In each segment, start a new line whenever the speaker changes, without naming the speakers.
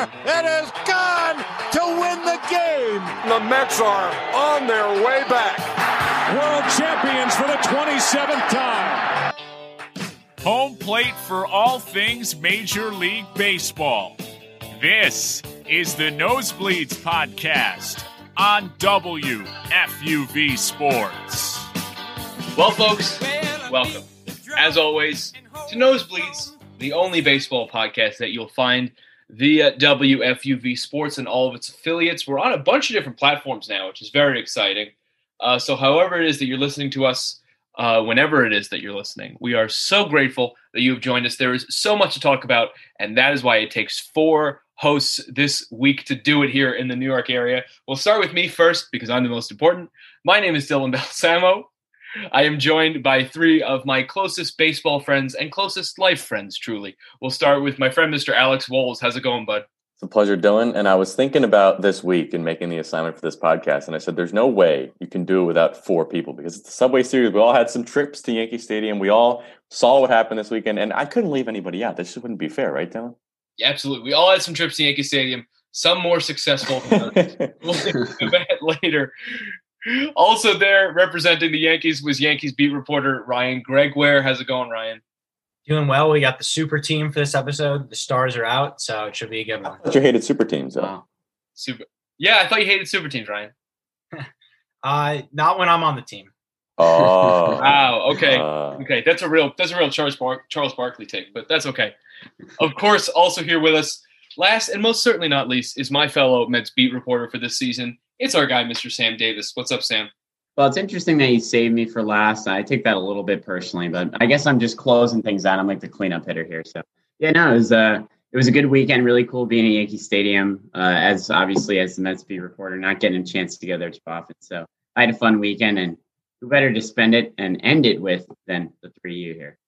It is gone to win the game.
The Mets are on their way back.
World champions for the 27th time.
Home plate for all things Major League Baseball. This is the Nosebleeds Podcast on WFUV Sports.
Well, folks, welcome. As always, to Nosebleeds, the only baseball podcast that you'll find via WFUV Sports and all of its affiliates. We're on a bunch of different platforms now, which is very exciting. Uh, so, however it is that you're listening to us, uh, whenever it is that you're listening, we are so grateful that you have joined us. There is so much to talk about, and that is why it takes four hosts this week to do it here in the New York area. We'll start with me first because I'm the most important. My name is Dylan Balsamo. I am joined by three of my closest baseball friends and closest life friends, truly. We'll start with my friend, Mr. Alex Woles. How's it going, bud?
It's a pleasure, Dylan. And I was thinking about this week and making the assignment for this podcast. And I said, there's no way you can do it without four people because it's the Subway Series. We all had some trips to Yankee Stadium. We all saw what happened this weekend. And I couldn't leave anybody out. This just wouldn't be fair, right, Dylan?
Yeah, absolutely. We all had some trips to Yankee Stadium, some more successful. we'll get to that later. Also, there representing the Yankees was Yankees beat reporter Ryan Gregoire. How's it going, Ryan?
Doing well. We got the super team for this episode. The stars are out, so it should be a good one.
But you hated super teams, though.
Wow.
Super. Yeah, I thought you hated super teams, Ryan.
Uh, not when I'm on the team.
Oh.
Wow. Okay.
Uh,
Okay. That's a real. That's a real Charles Bar- Charles Barkley take, but that's okay. Of course, also here with us, last and most certainly not least, is my fellow Mets beat reporter for this season. It's our guy, Mr. Sam Davis. What's up, Sam?
Well, it's interesting that you saved me for last. I take that a little bit personally, but I guess I'm just closing things out. I'm like the cleanup hitter here. So yeah, no, it was uh it was a good weekend. Really cool being at Yankee Stadium. Uh, as obviously as the Mets beat reporter, not getting a chance to go there too often. So I had a fun weekend, and who better to spend it and end it with than the three of you here?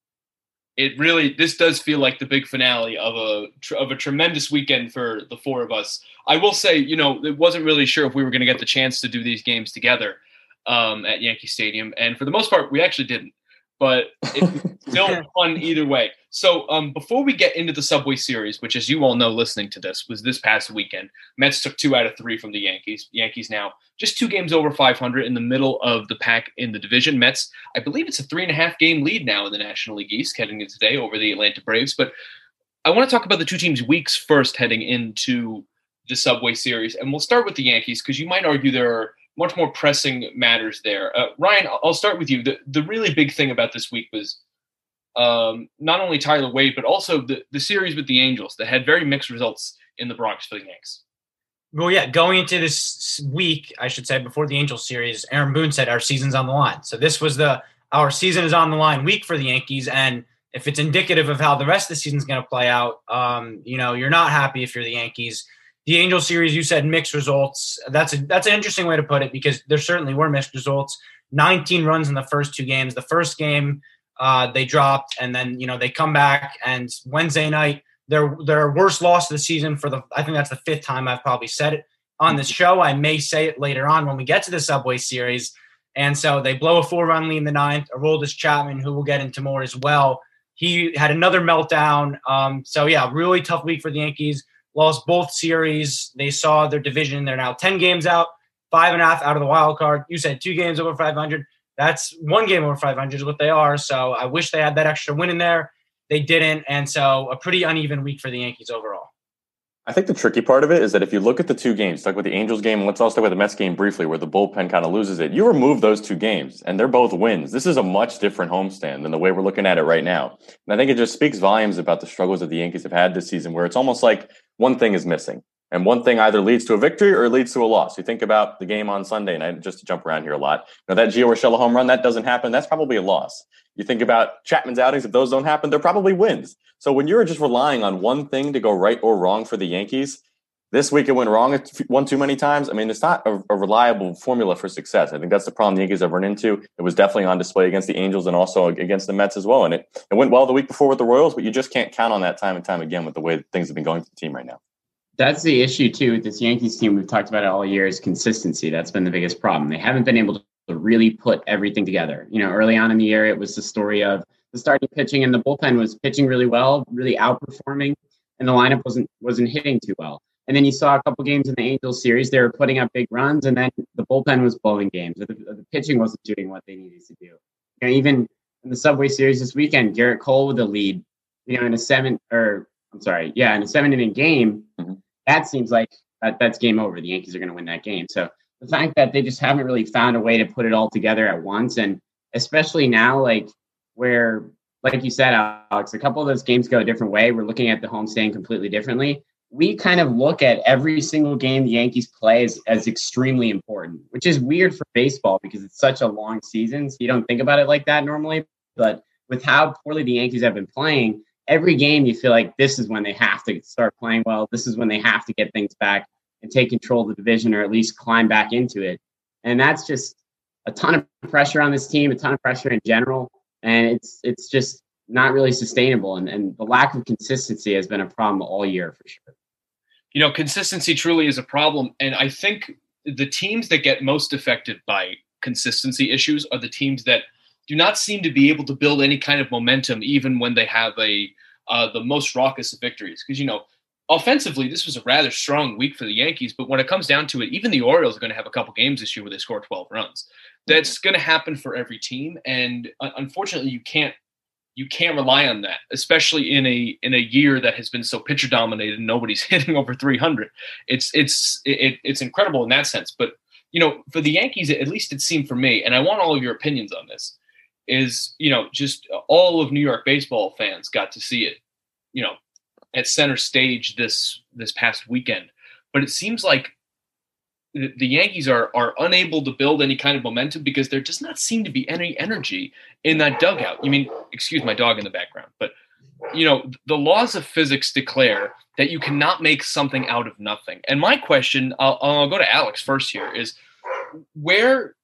It really. This does feel like the big finale of a of a tremendous weekend for the four of us. I will say, you know, it wasn't really sure if we were going to get the chance to do these games together um, at Yankee Stadium, and for the most part, we actually didn't. But it's still fun either way. So um, before we get into the Subway Series, which, as you all know, listening to this was this past weekend, Mets took two out of three from the Yankees. Yankees now just two games over 500 in the middle of the pack in the division. Mets, I believe it's a three and a half game lead now in the National League East heading into today over the Atlanta Braves. But I want to talk about the two teams' weeks first heading into the Subway Series, and we'll start with the Yankees because you might argue there are much more pressing matters there. Uh, Ryan, I'll- start with you. The the really big thing about this week was um, not only Tyler Wade, but also the, the series with the Angels that had very mixed results in the Bronx for the Yanks.
Well, yeah, going into this week, I should say, before the Angels series, Aaron Boone said our season's on the line. So this was the our season is on the line week for the Yankees, and if it's indicative of how the rest of the season's going to play out, um, you know, you're not happy if you're the Yankees. The Angels series, you said mixed results. That's a that's an interesting way to put it because there certainly were mixed results. 19 runs in the first two games. The first game uh, they dropped, and then you know they come back, and Wednesday night their their worst loss of the season for the I think that's the fifth time I've probably said it on this show. I may say it later on when we get to the Subway Series. And so they blow a four run lead in the ninth. Aroldis Chapman, who we'll get into more as well, he had another meltdown. Um, so yeah, really tough week for the Yankees. Lost both series. They saw their division. They're now ten games out, five and a half out of the wild card. You said two games over five hundred. That's one game over five hundred is what they are. So I wish they had that extra win in there. They didn't, and so a pretty uneven week for the Yankees overall.
I think the tricky part of it is that if you look at the two games, like with the Angels game, let's also talk about the Mets game briefly, where the bullpen kind of loses it. You remove those two games, and they're both wins. This is a much different homestand than the way we're looking at it right now. And I think it just speaks volumes about the struggles that the Yankees have had this season, where it's almost like one thing is missing. And one thing either leads to a victory or leads to a loss. You think about the game on Sunday night, just to jump around here a lot. You know, that Gio Urshela home run, that doesn't happen. That's probably a loss. You think about Chapman's outings, if those don't happen, they're probably wins. So when you're just relying on one thing to go right or wrong for the Yankees, this week it went wrong one too many times. I mean, it's not a, a, reliable formula for success. I think that's the problem the Yankees have run into. It was definitely on display against the Angels and also against the Mets as well. And it, it went well the week before with the Royals, but you just can't count on that time and time again with the way things have been going for the team right now.
That's the issue too with this Yankees team. We've talked about it all year is consistency. That's been the biggest problem. They haven't been able to really put everything together. You know, early on in the year, it was the story of the starting pitching and the bullpen was pitching really well, really outperforming and the lineup wasn't wasn't hitting too well. And then you saw a couple games in the Angels series, they were putting up big runs, and then the bullpen was blowing games, the, the pitching wasn't doing what they needed to do. You know, even in the Subway Series this weekend, Garrett Cole with the lead, you know, in a seven or I'm sorry, yeah, in a seven inning game, mm-hmm. that seems like that, that's game over. The Yankees are going to win that game. So the fact that they just haven't really found a way to put it all together at once, and especially now, like where, like you said, Alex, a couple of those games go a different way. We're looking at the home homestand completely differently. We kind of look at every single game the Yankees play as, as extremely important, which is weird for baseball because it's such a long season. So you don't think about it like that normally. But with how poorly the Yankees have been playing, every game you feel like this is when they have to start playing well. This is when they have to get things back and take control of the division or at least climb back into it. And that's just a ton of pressure on this team, a ton of pressure in general. And it's it's just not really sustainable. And, and the lack of consistency has been a problem all year for sure.
You know, consistency truly is a problem. And I think the teams that get most affected by consistency issues are the teams that do not seem to be able to build any kind of momentum even when they have a uh, the most raucous of victories. Because you know, offensively, this was a rather strong week for the Yankees. But when it comes down to it, even the Orioles are going to have a couple games this year where they score 12 runs. That's going to happen for every team, and uh, unfortunately, you can't you can't rely on that, especially in a in a year that has been so pitcher dominated nobody's hitting over 300. It's it's it, it's incredible in that sense. But you know, for the Yankees, at least it seemed for me, and I want all of your opinions on this. Is you know just all of New York baseball fans got to see it, you know, at center stage this this past weekend. But it seems like the, Yankees are are unable to build any kind of momentum because there does not seem to be any energy in that dugout. You mean, excuse my dog in the background, but you know the laws of physics declare that you cannot make something out of nothing. And my question, I'll, I'll go to Alex first here, is where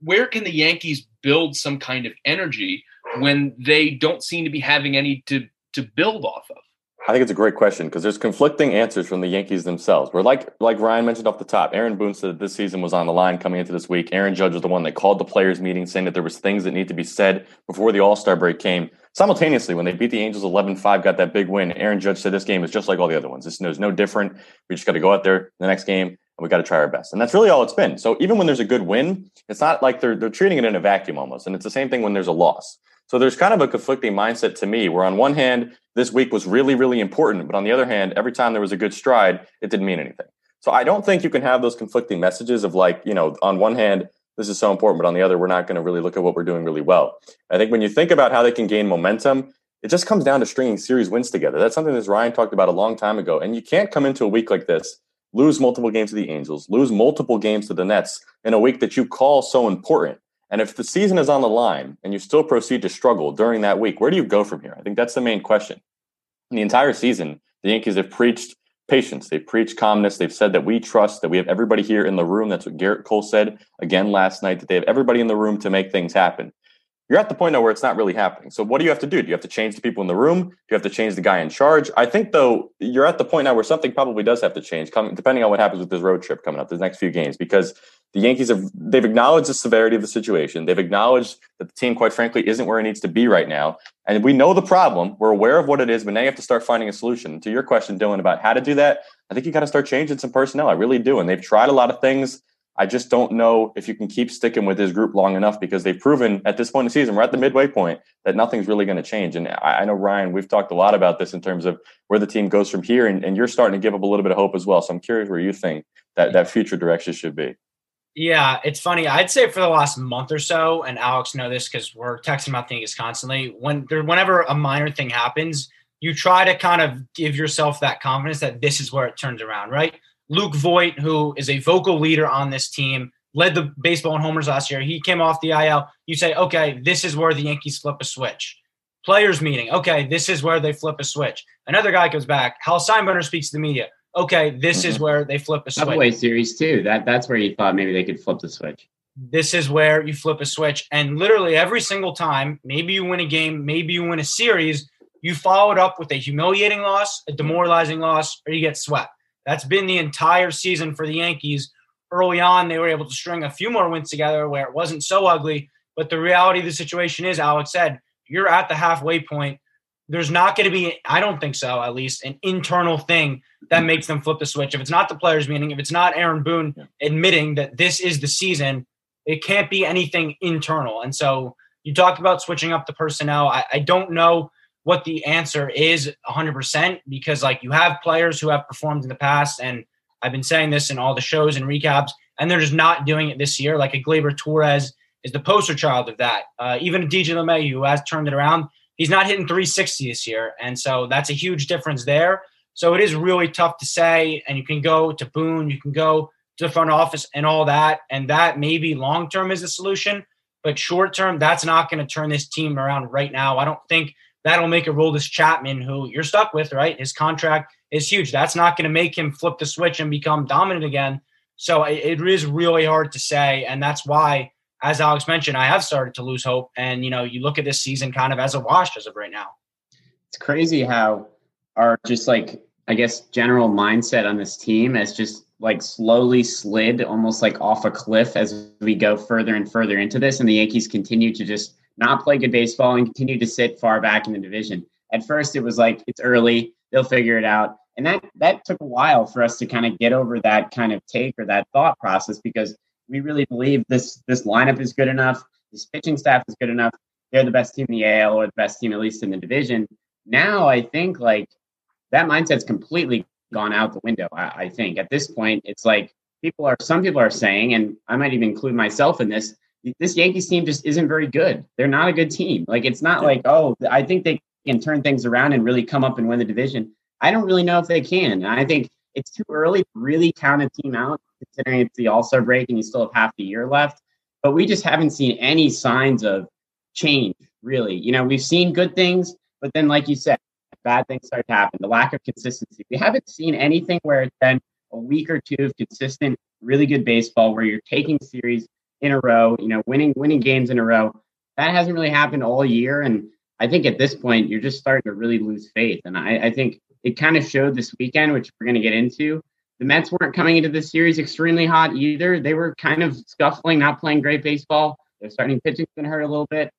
where can the Yankees build some kind of energy when they don't seem to be having any to to build off of?
I think it's a great question because there's conflicting answers from the Yankees themselves. Where like like Ryan mentioned off the top, Aaron Boone said this season was on the line coming into this week. Aaron Judge was the one that called the players meeting saying that there was things that need to be said before the All-Star break came. Simultaneously, when they beat the Angels 11-5, got that big win, Aaron Judge said this game is just like all the other ones. This is no different. We just got to go out there the next game and we got to try our best. And that's really all it's been. So even when there's a good win, it's not like they're they're treating it in a vacuum almost. And it's the same thing when there's a loss. So there's kind of a conflicting mindset to me where on one hand, this week was really, really important. But on the other hand, every time there was a good stride, it didn't mean anything. So I don't think you can have those conflicting messages of like, you know, on one hand, this is so important, but on the other, we're not going to really look at what we're doing really well. I think when you think about how they can gain momentum, it just comes down to stringing series wins together. That's something that Ryan talked about a long time ago. And you can't come into a week like this, lose multiple games to the Angels, lose multiple games to the Mets in a week that you call so important and if the season is on the line and you still proceed to struggle during that week, where do you go from here? I think that's the main question. In the entire season, the Yankees have preached patience. They've preached calmness. They've said that we trust that we have everybody here in the room. That's what Garrett Cole said again last night, that they have everybody in the room to make things happen. You're at the point now where it's not really happening. So what do you have to do? Do you have to change the people in the room? Do you have to change the guy in charge? I think though you're at the point now where something probably does have to change, coming depending on what happens with this road trip coming up, the next few games, because the Yankees have they've acknowledged the severity of the situation. They've acknowledged that the team, quite frankly, isn't where it needs to be right now. And we know the problem. We're aware of what it is, but now you have to start finding a solution. To your question, Dylan, about how to do that, I think you got to start changing some personnel. I really do. And they've tried a lot of things. I just don't know if you can keep sticking with this group long enough because they've proven at this point in the season, we're at the midway point, that nothing's really going to change. And I, know, Ryan, we've talked a lot about this in terms of where the team goes from here, and, and you're starting to give up a little bit of hope as well. So I'm curious where you think that that future direction should be.
Yeah, it's funny. I'd say for the last month or so, and Alex know this because we're texting about things constantly. When there, whenever a minor thing happens, you try to kind of give yourself that confidence that this is where it turns around, right? Luke Voit, who is a vocal leader on this team, led the baseball in homers last year. He came off the IL. You say, okay, this is where the Yankees flip a switch. Players meeting, okay, this is where they flip a switch. Another guy comes back. Hal Steinbrenner speaks to the media okay, this is where they flip a switch.
Subway series too. That that's where you thought maybe they could flip the switch.
This is where you flip a switch, and literally every single time, maybe you win a game, maybe you win a series, you follow it up with a humiliating loss, a demoralizing loss, or you get swept. That's been the entire season for the Yankees. Early on, they were able to string a few more wins together where it wasn't so ugly. But the reality of the situation is, Alex said, you're at the halfway point there's not going to be, I don't think so, at least, an internal thing that makes them flip the switch. If it's not the players, meaning if it's not Aaron Boone admitting that this is the season, it can't be anything internal. And so you talked about switching up the personnel. I, I don't know what the answer is 100% because, like, you have players who have performed in the past, and I've been saying this in all the shows and recaps, and they're just not doing it this year. Like a Gleyber Torres is the poster child of that. Uh, even a DJ LeMahieu, who has turned it around, he's not hitting 360 this year. And so that's a huge difference there. So it is really tough to say. And you can go to Boone, you can go to the front office and all that. And that maybe long term is the solution. But short term, that's not going to turn this team around right now. I don't think that'll make Aroldis Chapman, who you're stuck with, right? His contract is huge. That's not going to make him flip the switch and become dominant again. So it is really hard to say. And that's why as Alex mentioned, I have started to lose hope. And, you know, you look at this season kind of as a wash as of right now.
It's crazy how our just like, I guess, general mindset on this team has just like slowly slid almost like off a cliff as we go further and further into this. And the Yankees continue to just not play good baseball and continue to sit far back in the division. At first, it was like, it's early, they'll figure it out. And that, that took a while for us to kind of get over that kind of take or that thought process because we really believe this this lineup is good enough. This pitching staff is good enough. They're the best team in the AL or the best team at least in the division. Now I think like that mindset's completely gone out the window. I, I think at this point it's like people are some people are saying, and I might even include myself in this. This Yankees team just isn't very good. They're not a good team. Like it's not like oh I think they can turn things around and really come up and win the division. I don't really know if they can. And I think it's too early to really count a team out considering it's the All Star break and you still have half the year left. But we just haven't seen any signs of change, really. You know, we've seen good things, but then, like you said, bad things start to happen. The lack of consistency. We haven't seen anything where it's been a week or two of consistent, really good baseball where you're taking series in a row, you know, winning winning games in a row. That hasn't really happened all year. And I think at this point, you're just starting to really lose faith. And I, I think it kind of showed this weekend, which we're going to get into. The Mets weren't coming into this series extremely hot either. They were kind of scuffling, not playing great baseball. Their starting pitching's been hurt a little bit.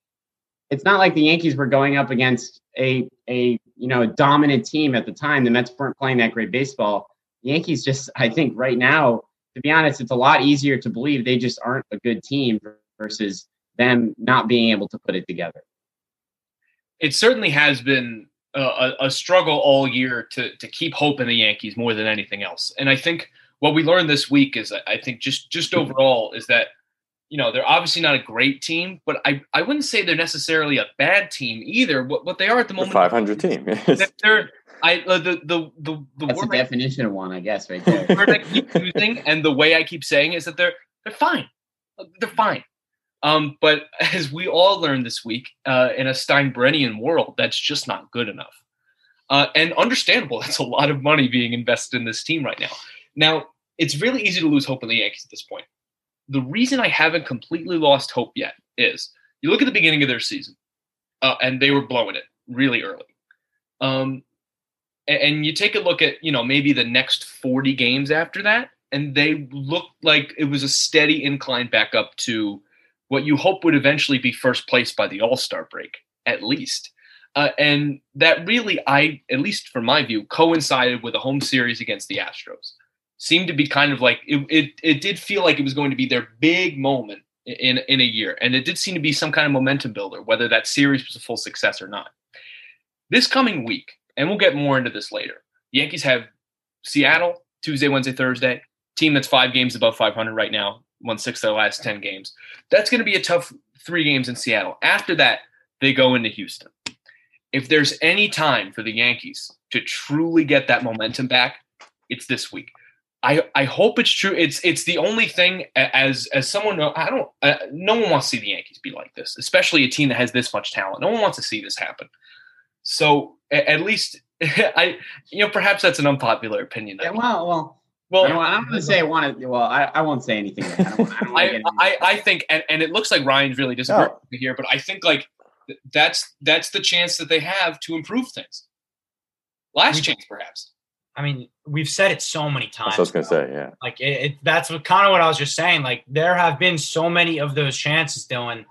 It's not like the Yankees were going up against a a you know a dominant team at the time. The Mets weren't playing that great baseball. The Yankees just, I think, right now, to be honest, it's a lot easier to believe they just aren't a good team versus them not being able to put it together.
It certainly has been a, a, struggle all year to to keep hope in the Yankees more than anything else. And I think what we learned this week is I think just just hmm. overall is that you know they're obviously not a great team, but I, I wouldn't say they're necessarily a bad team either. What what they are at the moment,
five hundred team.
they're I uh, the the the, the
That's
word
the definition of one, I guess, right there.
The word I keep using and the way I keep saying is that they're they're fine. They're fine. Um, but as we all learned this week, uh, in a Steinbrennian world, that's just not good enough. Uh, and understandable. That's a lot of money being invested in this team right now. Now, it's really easy to lose hope in the Yankees at this point. The reason I haven't completely lost hope yet is you look at the beginning of their season, uh, and they were blowing it really early. Um, and, you take a look at, you know, maybe the next 40 games after that, and they looked like it was a steady incline back up to what you hope would eventually be first place by the All Star break, at least. Uh, and that really, I at least from my view, coincided with a home series against the Astros. Seemed to be kind of like it, it. It did feel like it was going to be their big moment in in a year, and it did seem to be some kind of momentum builder, whether that series was a full success or not. This coming week, and we'll get more into this later. The Yankees have Seattle Tuesday, Wednesday, Thursday. Team that's five games above 500 right now won six of their last 10 games. That's going to be a tough three games in Seattle. After that, they go into Houston. If there's any time for the Yankees to truly get that momentum back, it's this week. I, I hope it's true. It's it's the only thing as as someone I don't uh, no one wants to see the Yankees be like this, especially a team that has this much talent. No one wants to see this happen. So at, at least I you know perhaps that's an unpopular opinion.
Yeah, well, well, well, I am going to say I want to. Well, I, I won't say anything. I, don't,
I, I, I, think, and, and it looks like Ryan's really disagreeing oh. here, but I think like that's that's the chance that they have to improve things. Last chance, perhaps.
I mean, we've said it so many times.
I was going to say, yeah.
Like it, it, that's what, kind of what I was just saying. Like there have been so many of those chances, Dylan,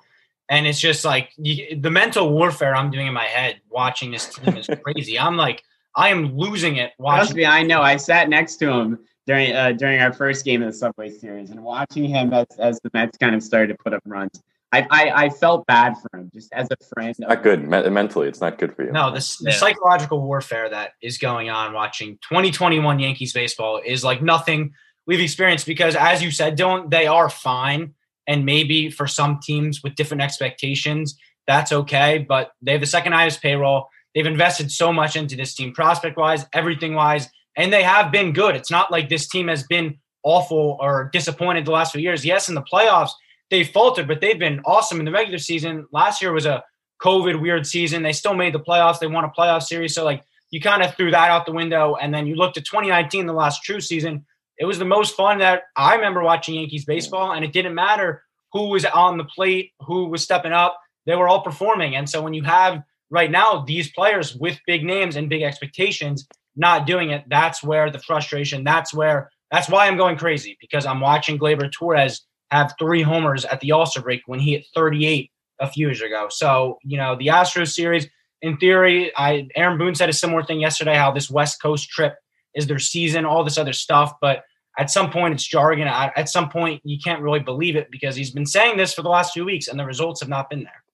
And it's just like you, the mental warfare I'm doing in my head watching this team is crazy. I'm like, I am losing it watching.
Trust me, I know. I sat next to him during uh, during our first game of the Subway Series, and watching him as, as the Mets kind of started to put up runs. I, I, I felt bad for him just as a friend.
Not good Me- mentally. It's not good for you.
No, the, the psychological warfare that is going on watching 2021 Yankees baseball is like nothing we've experienced because, as you said, don't they are fine, and maybe for some teams with different expectations, that's okay. But they have the second highest payroll. They've invested so much into this team, prospect wise, everything wise, and they have been good. It's not like this team has been awful or disappointed the last few years. Yes, in the playoffs they faltered, but they've been awesome in the regular season. Last year was a COVID weird season. They still made the playoffs. They won a playoff series. So like you kind of threw that out the window. And then you looked at 2019, the last true season. It was the most fun that I remember watching Yankees baseball, and it didn't matter who was on the plate, who was stepping up. They were all performing. And so when you have right now these players with big names and big expectations not doing it, that's where the frustration, that's where that's why I'm going crazy because I'm watching Gleyber Torres have three homers at the All Star break when he hit 38 a few years ago. So, you know, the Astros series, in theory, I Aaron Boone said a similar thing yesterday how this West Coast trip is their season, all this other stuff. But at some point, it's jargon. At some point, you can't really believe it because he's been saying this for the last few weeks and the results have not been there.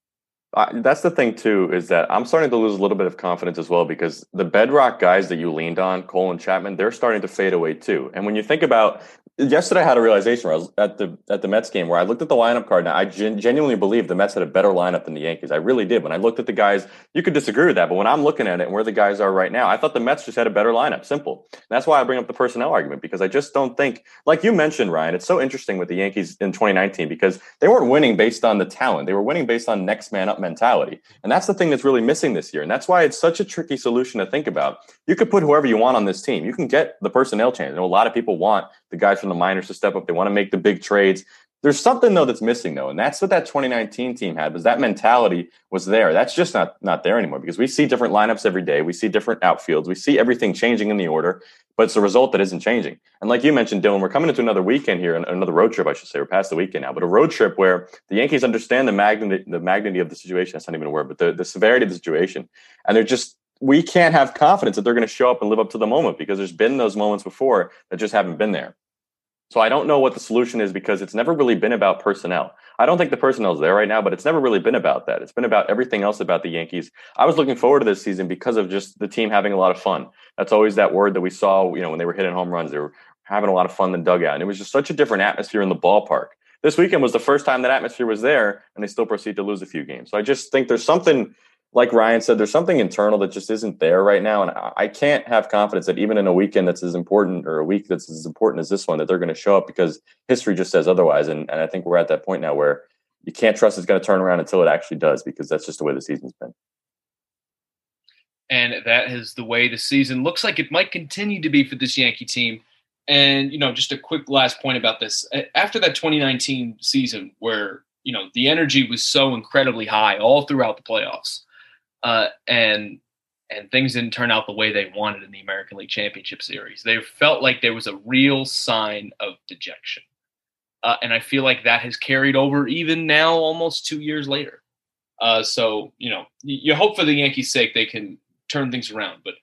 Uh, that's the thing too is that I'm starting to lose a little bit of confidence as well because the bedrock guys that you leaned on, Cole and Chapman, they're starting to fade away too. And when you think about yesterday, I had a realization where I was at the at the Mets game where I looked at the lineup card. Now I gen- genuinely believe the Mets had a better lineup than the Yankees. I really did. When I looked at the guys, you could disagree with that, but when I'm looking at it and where the guys are right now, I thought the Mets just had a better lineup. Simple. And that's why I bring up the personnel argument because I just don't think, like you mentioned, Ryan, it's so interesting with the Yankees in 2019 because they weren't winning based on the talent; they were winning based on next man up mentality. And that's the thing that's really missing this year. And that's why it's such a tricky solution to think about. You could put whoever you want on this team. You can get the personnel change. I know a lot of people want the guys from the minors to step up. They want to make the big trades. There's something though that's missing though, and that's what that 2019 team had was that mentality was there. That's just not not there anymore because we see different lineups every day. We see different outfields. We see everything changing in the order, but it's a result that isn't changing. And like you mentioned, Dylan, we're coming into another weekend here, another road trip, I should say. We're past the weekend now, but a road trip where the Yankees understand the magnitude the magnitude of the situation. That's not even a word, but the, the severity of the situation, and they're just we can't have confidence that they're going to show up and live up to the moment because there's been those moments before that just haven't been there. So I don't know what the solution is because it's never really been about personnel. I don't think the personnel is there right now, but it's never really been about that. It's been about everything else about the Yankees. I was looking forward to this season because of just the team having a lot of fun. That's always that word that we saw, you know, when they were hitting home runs, they were having a lot of fun in the dugout. And it was just such a different atmosphere in the ballpark. This weekend was the first time that atmosphere was there, and they still proceed to lose a few games. So I just think there's something like Ryan said, there's something internal that just isn't there right now. And I can't have confidence that even in a weekend that's as important or a week that's as important as this one, that they're going to show up because history just says otherwise. And, and I think we're at that point now where you can't trust it's going to turn around until it actually does because that's just the way the season's been.
And that is the way the season looks like it might continue to be for this Yankee team. And, you know, just a quick last point about this. After that 2019 season where, you know, the energy was so incredibly high all throughout the playoffs, uh, and and things didn't turn out the way they wanted in the American League Championship Series. They felt like there was a real sign of dejection, uh, and I feel like that has carried over even now, almost two years later. Uh, so you know, you hope for the Yankees' sake they can turn things around, but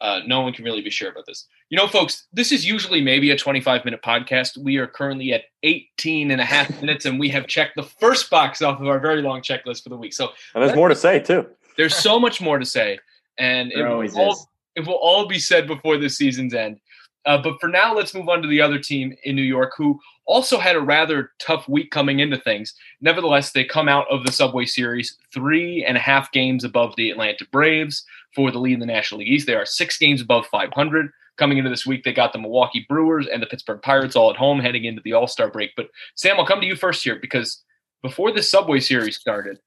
uh, no one can really be sure about this. You know, folks, this is usually maybe a 25 minute podcast. We are currently at 18 and a half minutes, and we have checked the first box off of our very long checklist for the week. So,
and there's more to say too.
There's so much more to say, and it will, all, it will, all, be said before the season's end. Uh, but for now, let's move on to the other team in New York, who also had a rather tough week coming into things. Nevertheless, they come out of the Subway Series three and a half games above the Atlanta Braves for the lead in the National League East. They are six games above 500. Coming into this week, they got the Milwaukee Brewers and the Pittsburgh Pirates all at home heading into the All Star break. But Sam, I'll come to you first here because before the Subway Series started,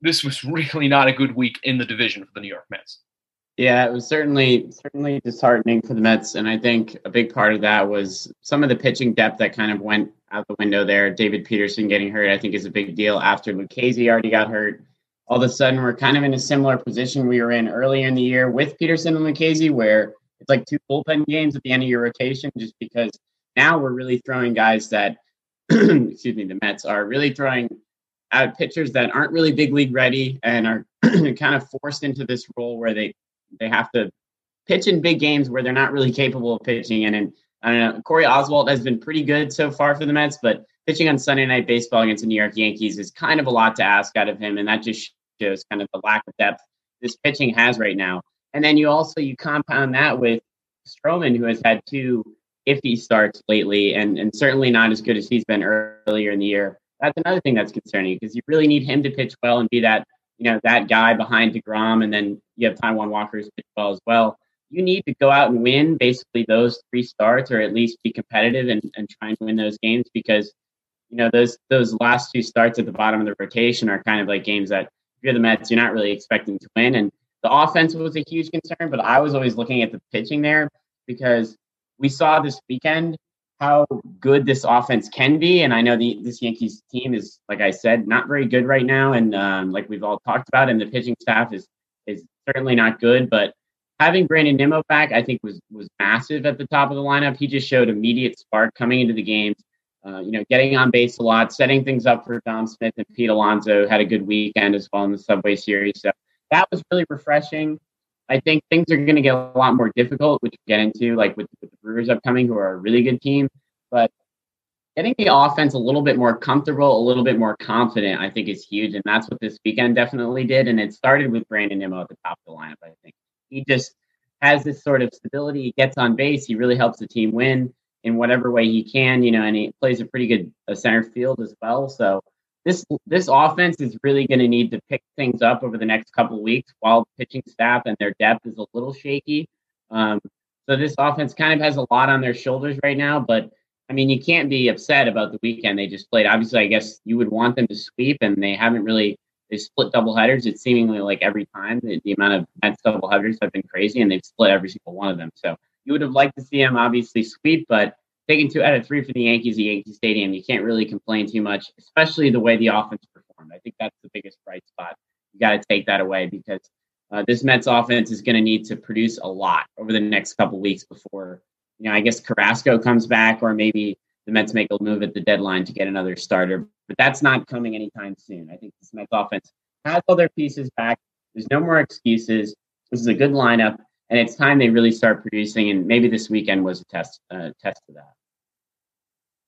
this was really not a good week in the division for the New York Mets.
Yeah, it was certainly certainly disheartening for the Mets, and I think a big part of that was some of the pitching depth that kind of went out the window there. David Peterson getting hurt, I think, is a big deal. After Lucchesi already got hurt, all of a sudden we're kind of in a similar position we were in earlier in the year with Peterson and Lucchesi, where it's like two bullpen games at the end of your rotation, just because now we're really throwing guys that, excuse me, the Mets are really throwing at pitchers that aren't really big league ready and are kind of forced into this role where they they have to pitch in big games where they're not really capable of pitching. And, and I don't know, Corey Oswalt has been pretty good so far for the Mets, but pitching on Sunday Night Baseball against the New York Yankees is kind of a lot to ask out of him, and that just shows kind of the lack of depth this pitching has right now. And then you also you compound that with Stroman, who has had two iffy starts lately, and and certainly not as good as he's been earlier in the year. That's another thing that's concerning because you really need him to pitch well and be that you know that guy behind Degrom, and then you have Taijuan Walker who's well as well. You need to go out and win basically those three starts, or at least be competitive and, and try and win those games because you know those those last two starts at the bottom of the rotation are kind of like games that if you're the Mets, you're not really expecting to win. And the offense was a huge concern, but I was always looking at the pitching there because we saw this weekend how good this offense can be. And I know the this Yankees team is, like I said, not very good right now, and um, like we've all talked about, and the pitching staff is is certainly not good. But having Brandon Nimmo back, I think was was massive at the top of the lineup. He just showed immediate spark coming into the games. Uh, you know, getting on base a lot, setting things up for Dom Smith and Pete Alonso had a good weekend as well in the Subway Series. So that was really refreshing. I think things are going to get a lot more difficult, which we get into, like with, with the Brewers upcoming, who are a really good team. But getting the offense a little bit more comfortable, a little bit more confident, I think is huge. And that's what this weekend definitely did. And it started with Brandon Nimmo at the top of the lineup, I think. He just has this sort of stability. He gets on base. He really helps the team win in whatever way he can, you know, and he plays a pretty good uh, center field as well. So this this offense is really going to need to pick things up over the next couple weeks while the pitching staff and their depth is a little shaky. Um, so this offense kind of has a lot on their shoulders right now, but I mean, you can't be upset about the weekend they just played. Obviously, I guess you would want them to sweep, and they haven't really. They split double headers. It's seemingly like every time the, the amount of Mets double headers have been crazy, and they've split every single one of them. So you would have liked to see them obviously sweep, but taking two out of three for the Yankees at Yankee Stadium, you can't really complain too much, especially the way the offense performed. I think that's the biggest bright spot. You got to take that away because uh, this Mets offense is going to need to produce a lot over the next couple weeks before, you know, I guess Carrasco comes back or maybe the Mets make a move at the deadline to get another starter. But that's not coming anytime soon. I think this Mets offense has all their pieces back. There's no more excuses. This is a good lineup and it's time they really start producing. And maybe this weekend was a test uh, test of that.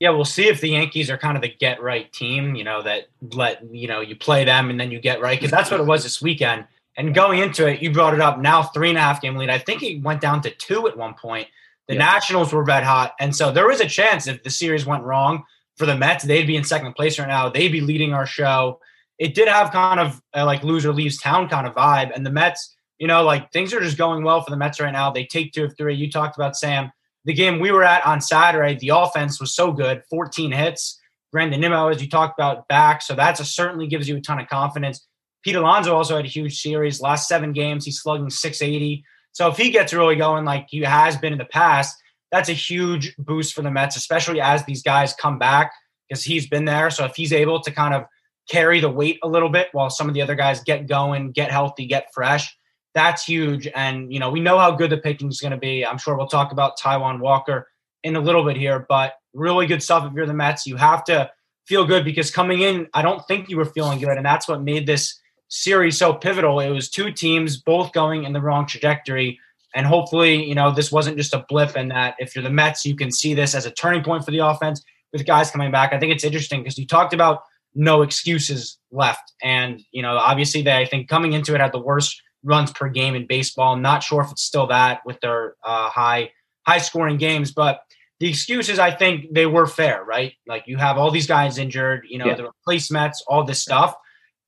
Yeah, we'll see if the Yankees are kind of the get right team. You know that let you know you play them and then you get right because that's what it was this weekend. And going into it, you brought it up. Now three and a half game lead. I think it went down to two at one point. The yeah. Nationals were red hot, and so there was a chance if the series went wrong for the Mets, they'd be in second place right now. They'd be leading our show. It did have kind of a, like loser leaves town kind of vibe, and the Mets you know, like things are just going well for the Mets right now. They take two of three. You talked about Sam. The game we were at on Saturday, the offense was so good 14 hits. Brandon Nimmo, as you talked about, back. So that certainly gives you a ton of confidence. Pete Alonso also had a huge series. Last seven games, he's slugging 680. So if he gets really going like he has been in the past, that's a huge boost for the Mets, especially as these guys come back because he's been there. So if he's able to kind of carry the weight a little bit while some of the other guys get going, get healthy, get fresh, that's huge. And, you know, we know how good the pitching is going to be. I'm sure we'll talk about Taijuan Walker in a little bit here, but really good stuff if you're the Mets. You have to feel good because coming in, I don't think you were feeling good. And that's what made this series so pivotal. It was two teams both going in the wrong trajectory. And hopefully, you know, this wasn't just a blip and that if you're the Mets, you can see this as a turning point for the offense with guys coming back. I think it's interesting because you talked about no excuses left. And, you know, obviously they, I think coming into it had the worst runs per game in baseball. I'm not sure if it's still that with their uh, high high scoring games, but the excuses I think they were fair, right? Like you have all these guys injured, you know, yeah. the replacements, all this stuff.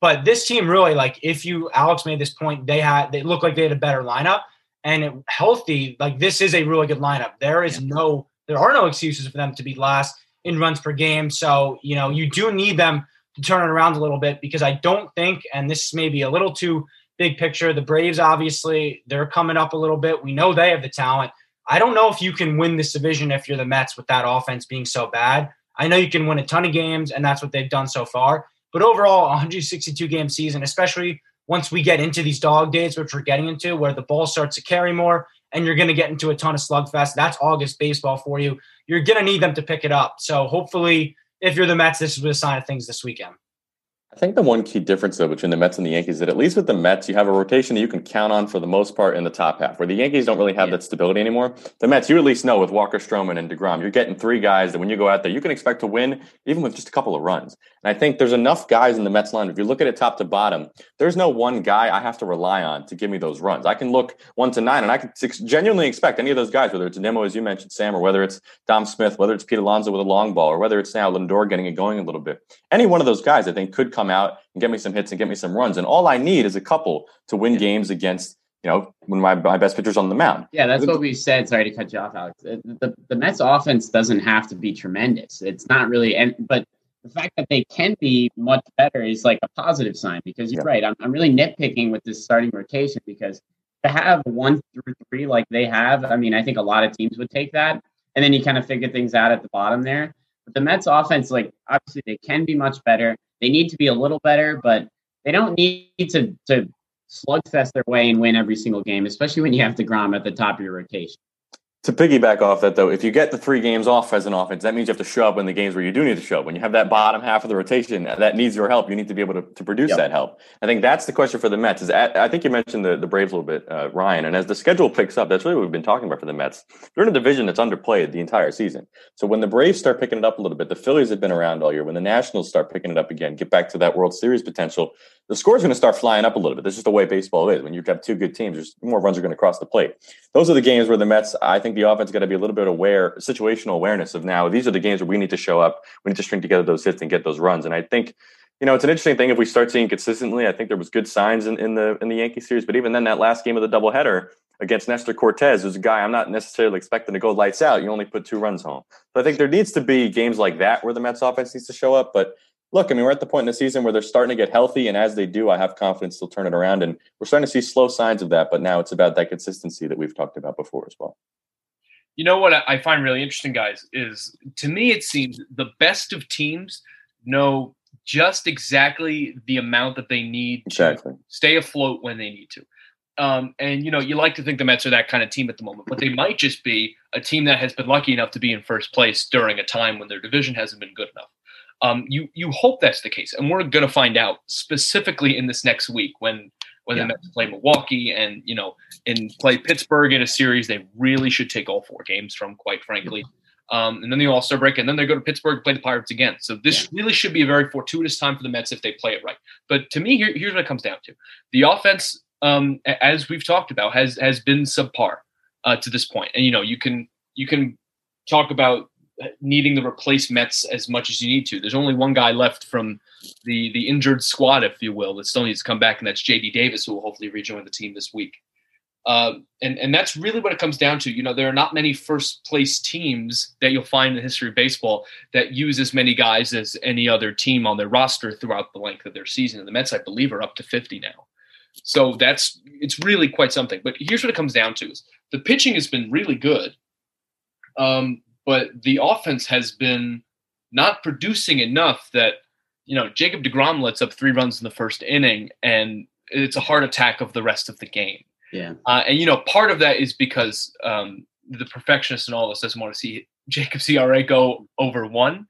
But this team really, like, if you Alex made this point, they had they look like they had a better lineup and it, healthy. Like this is a really good lineup. There is yeah. no, there are no excuses for them to be last in runs per game. So you know you do need them to turn it around a little bit because I don't think, and this may be a little too big picture. The Braves, obviously, they're coming up a little bit. We know they have the talent. I don't know if you can win this division if you're the Mets with that offense being so bad. I know you can win a ton of games, and that's what they've done so far. But overall, 162 game season, especially once we get into these dog days, which we're getting into, where the ball starts to carry more and you're going to get into a ton of slugfest. That's August baseball for you. You're going to need them to pick it up. So hopefully, if you're the Mets, this is a sign of things this weekend.
I think the one key difference though between the Mets and the Yankees is that at least with the Mets, you have a rotation that you can count on for the most part in the top half. Where the Yankees don't really have yeah. that stability anymore. The Mets, you at least know with Walker Stroman and Degrom, you're getting three guys that when you go out there, you can expect to win even with just a couple of runs. And I think there's enough guys in the Mets line. If you look at it top to bottom, there's no one guy I have to rely on to give me those runs. I can look one to nine, and I can genuinely expect any of those guys, whether it's Nimmo as you mentioned, Sam, or whether it's Dom Smith, whether it's Pete Alonso with a long ball, or whether it's now Lindor getting it going a little bit. Any one of those guys, I think, could come out and get me some hits and get me some runs. And all I need is a couple to win games against, you know, when my, my best pitcher's on the mound.
Yeah, that's what we said. Sorry to cut you off, Alex. The, the, the Mets offense doesn't have to be tremendous. It's not really, and but the fact that they can be much better is like a positive sign because you're yeah. right. I'm, I'm really nitpicking with this starting rotation because to have one through three like they have, I mean, I think a lot of teams would take that. And then you kind of figure things out at the bottom there. But the Mets offense, like obviously they can be much better. They need to be a little better, but they don't need to to slugfest their way and win every single game, especially when you have Degrom at the top of your rotation
to piggyback off that though, if you get the three games off as an offense, that means you have to show up in the games where you do need to show up. When you have that bottom half of the rotation that needs your help, you need to be able to, to produce yep. that help. I think that's the question for the Mets. Is at, I think you mentioned the, the Braves a little bit, uh, Ryan, and as the schedule picks up, that's really what we've been talking about for the Mets. They're in a division that's underplayed the entire season. So when the Braves start picking it up a little bit, the Phillies have been around all year. When the Nationals start picking it up again, get back to that World Series potential, the score is going to start flying up a little bit. That's just the way baseball is. When you have two good teams, there's more runs are going to cross the plate. Those are the games where the Mets, I think the offense got to be a little bit aware, situational awareness of now these are the games where we need to show up. We need to string together those hits and get those runs. And I think, you know, it's an interesting thing if we start seeing consistently. I think there was good signs in, in the in the Yankee series, but even then, that last game of the doubleheader against Nestor Cortes, was a guy I'm not necessarily expecting to go lights out. You only put two runs home. So I think there needs to be games like that where the Mets offense needs to show up, but look, I mean, we're at the point in the season where they're starting to get healthy, and as they do, I have confidence they'll turn it around. And we're starting to see slow signs of that, but now it's about that consistency that we've talked about before as well.
You know what I find really interesting, guys, is to me it seems the best of teams know just exactly the amount that they need exactly. to stay afloat when they need to. Um, and you know, you like to think the Mets are that kind of team at the moment, but they might just be a team that has been lucky enough to be in first place during a time when their division hasn't been good enough. Um, you you hope that's the case, and we're going to find out specifically in this next week when when yeah. the Mets play Milwaukee and you know and play Pittsburgh in a series they really should take all four games from, quite frankly. Um, and then the All Star break, and then they go to Pittsburgh play the Pirates again. So this yeah. really should be a very fortuitous time for the Mets if they play it right. But to me, here, here's what it comes down to: the offense, um, as we've talked about, has has been subpar uh, to this point. And you know, you can you can talk about needing to replace Mets as much as you need to. There's only one guy left from the the injured squad, if you will, that still needs to come back, and that's JD Davis, who will hopefully rejoin the team this week. Uh, and and that's really what it comes down to. You know, there are not many first place teams that you'll find in the history of baseball that use as many guys as any other team on their roster throughout the length of their season. And the Mets, I believe, are up to 50 now. So that's it's really quite something. But here's what it comes down to: is the pitching has been really good. Um, but the offense has been not producing enough that you know Jacob Degrom lets up three runs in the first inning, and it's a heart attack of the rest of the game.
Yeah,
uh, and you know part of that is because um, the perfectionist in all of us doesn't want to see Jacob's ERA go over one.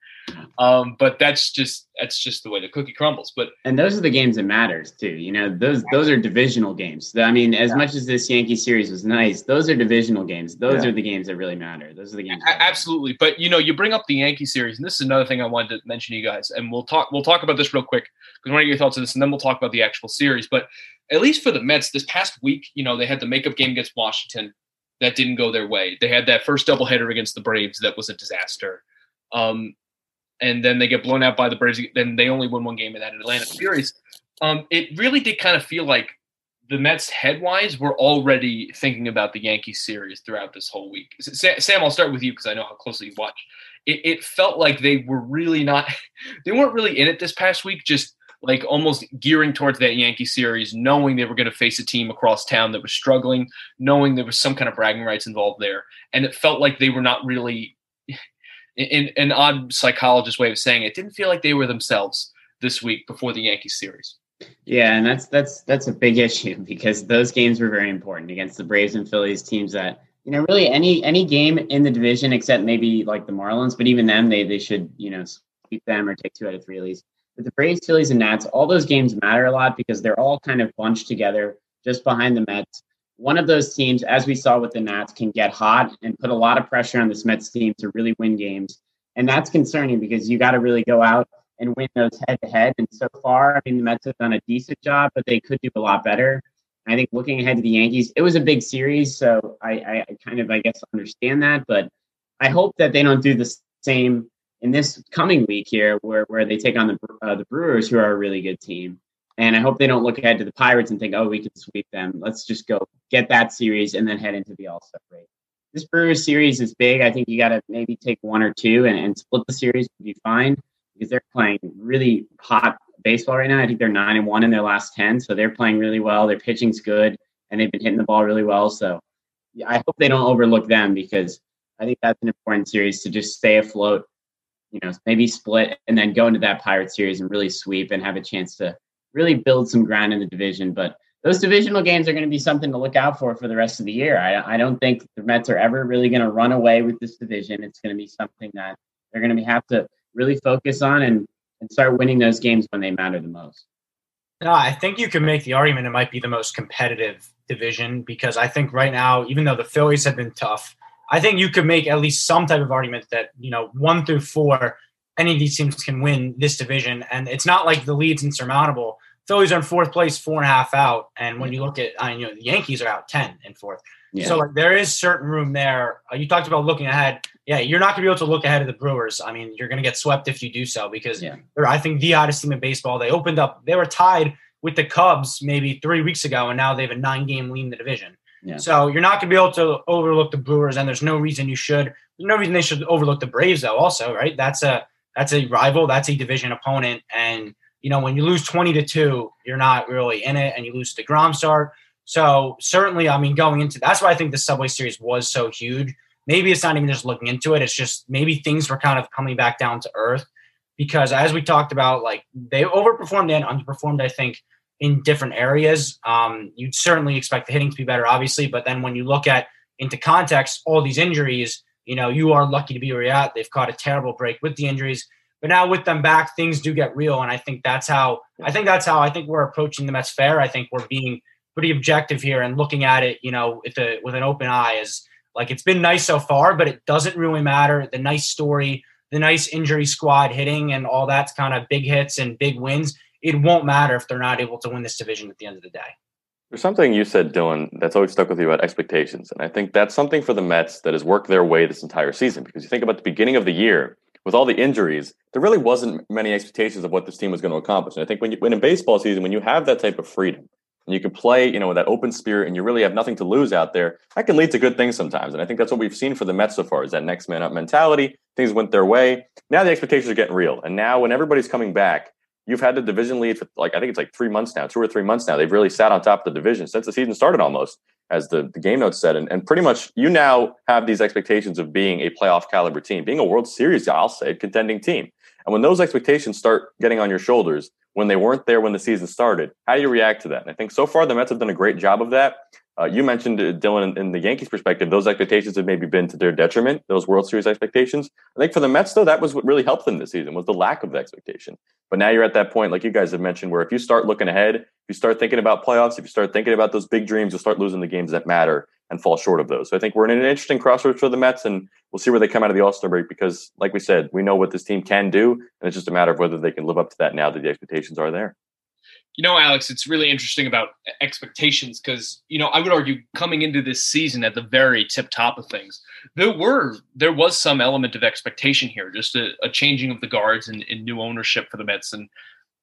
Um, but that's just that's just the way the cookie crumbles. But
and those are the games that matters too. You know, those those are divisional games. I mean, as yeah. much as this Yankee series was nice, those are divisional games. Those yeah. are the games that really matter. Those are the games.
absolutely. But you know, you bring up the Yankee series, and this is another thing I wanted to mention to you guys, and we'll talk we'll talk about this real quick because I want to get your thoughts on this, and then we'll talk about the actual series. But at least for the Mets, this past week, you know, they had the makeup game against Washington that didn't go their way. They had that first doubleheader against the Braves that was a disaster. Um, and then they get blown out by the Braves. Then they only win one game in that Atlanta series. Um, it really did kind of feel like the Mets headwise were already thinking about the Yankees series throughout this whole week. Sam, I'll start with you because I know how closely you watch. It, it felt like they were really not, they weren't really in it this past week, just like almost gearing towards that Yankee series, knowing they were going to face a team across town that was struggling, knowing there was some kind of bragging rights involved there. And it felt like they were not really in, an odd psychologist way of saying it, didn't feel like they were themselves this week before the Yankees series.
Yeah, and that's that's that's a big issue because those games were very important against the Braves and Phillies teams that you know really any any game in the division except maybe like the Marlins, but even them they they should you know sweep them or take two out of three at least. with the Braves, Phillies, and Nats, all those games matter a lot because they're all kind of bunched together just behind the Mets. One of those teams, as we saw with the Nats, can get hot and put a lot of pressure on this Mets team to really win games. And that's concerning because you got to really go out and win those head to head. And so far, I mean, the Mets have done a decent job, but they could do a lot better. I think looking ahead to the Yankees, it was a big series, so I, I, kind of, I guess, understand that. But I hope that they don't do the same in this coming week here, where where they take on the uh, the Brewers, who are a really good team. And I hope they don't look ahead to the Pirates and think, oh, we can sweep them. Let's just go get that series and then head into the All Star break. This Brewers series is big. I think you got to maybe take one or two and, and split the series would be fine because they're playing really hot baseball right now. I think they're nine and one in their last ten, so they're playing really well. Their pitching's good, and they've been hitting the ball really well. So I hope they don't overlook them because I think that's an important series to just stay afloat. You know, maybe split and then go into that Pirate series and really sweep and have a chance to really build some ground in the division. But those divisional games are going to be something to look out for for the rest of the year. I, I don't think the Mets are ever really going to run away with this division. It's going to be something that they're going to have to really focus on and and start winning those games when they matter the most.
No, I think you can make the argument it might be the most competitive division because I think right now, even though the Phillies have been tough, I think you could make at least some type of argument that, you know, one through four, any of these teams can win this division. And it's not like the lead's insurmountable. Phillies are in fourth place, four and a half out. And when you look at, I mean, you know, the Yankees are out 10 in fourth. Yeah. So like there is certain room there. Uh, you talked about looking ahead. Yeah, you're not going to be able to look ahead of the Brewers. I mean, you're going to get swept if you do so because yeah. they're I think the hottest team in baseball. They opened up. They were tied with the Cubs maybe three weeks ago, and now they have a nine game lead in the division. Yeah. So you're not going to be able to overlook the Brewers, and there's no reason you should. There's no reason they should overlook the Braves, though. Also, right? That's a that's a rival. That's a division opponent, and you know when you lose twenty to two, you're not really in it, and you lose to Grom start so certainly, I mean, going into that's why I think the Subway Series was so huge. Maybe it's not even just looking into it; it's just maybe things were kind of coming back down to earth because, as we talked about, like they overperformed and underperformed. I think in different areas. Um, you'd certainly expect the hitting to be better, obviously, but then when you look at into context, all these injuries, you know, you are lucky to be where you're at. They've caught a terrible break with the injuries. But now with them back, things do get real. And I think that's how I think that's how I think we're approaching the Mets fair. I think we're being pretty objective here and looking at it, you know, with a with an open eye is like it's been nice so far, but it doesn't really matter. The nice story, the nice injury squad hitting and all that's kind of big hits and big wins. It won't matter if they're not able to win this division at the end of the day.
There's something you said, Dylan, that's always stuck with you about expectations. And I think that's something for the Mets that has worked their way this entire season. Because you think about the beginning of the year, with all the injuries, there really wasn't many expectations of what this team was going to accomplish. And I think when you when in baseball season, when you have that type of freedom, and you can play, you know, with that open spirit and you really have nothing to lose out there, that can lead to good things sometimes. And I think that's what we've seen for the Mets so far is that next man up mentality. Things went their way. Now the expectations are getting real. And now when everybody's coming back, you've had the division lead for like, I think it's like three months now, two or three months now. They've really sat on top of the division since the season started almost, as the, the game notes said. And, and pretty much you now have these expectations of being a playoff caliber team, being a World Series, I'll say, contending team. And when those expectations start getting on your shoulders, when they weren't there when the season started. How do you react to that? And I think so far the Mets have done a great job of that. Uh, you mentioned uh, Dylan in, the Yankees' perspective; those expectations have maybe been to their detriment. Those World Series expectations. I think for the Mets, though, that was what really helped them this season was the lack of the expectation. But now you're at that point, like you guys have mentioned, where if you start looking ahead, if you start thinking about playoffs, if you start thinking about those big dreams, you'll start losing the games that matter and fall short of those. So I think we're in an interesting crossroads for the Mets, and we'll see where they come out of the All Star break because, like we said, we know what this team can do, and it's just a matter of whether they can live up to that now that the expectations are there.
You know, Alex, it's really interesting about expectations because, you know, I would argue coming into this season at the very tip top of things, there were there was some element of expectation here, just a, a changing of the guards and, and new ownership for the Mets and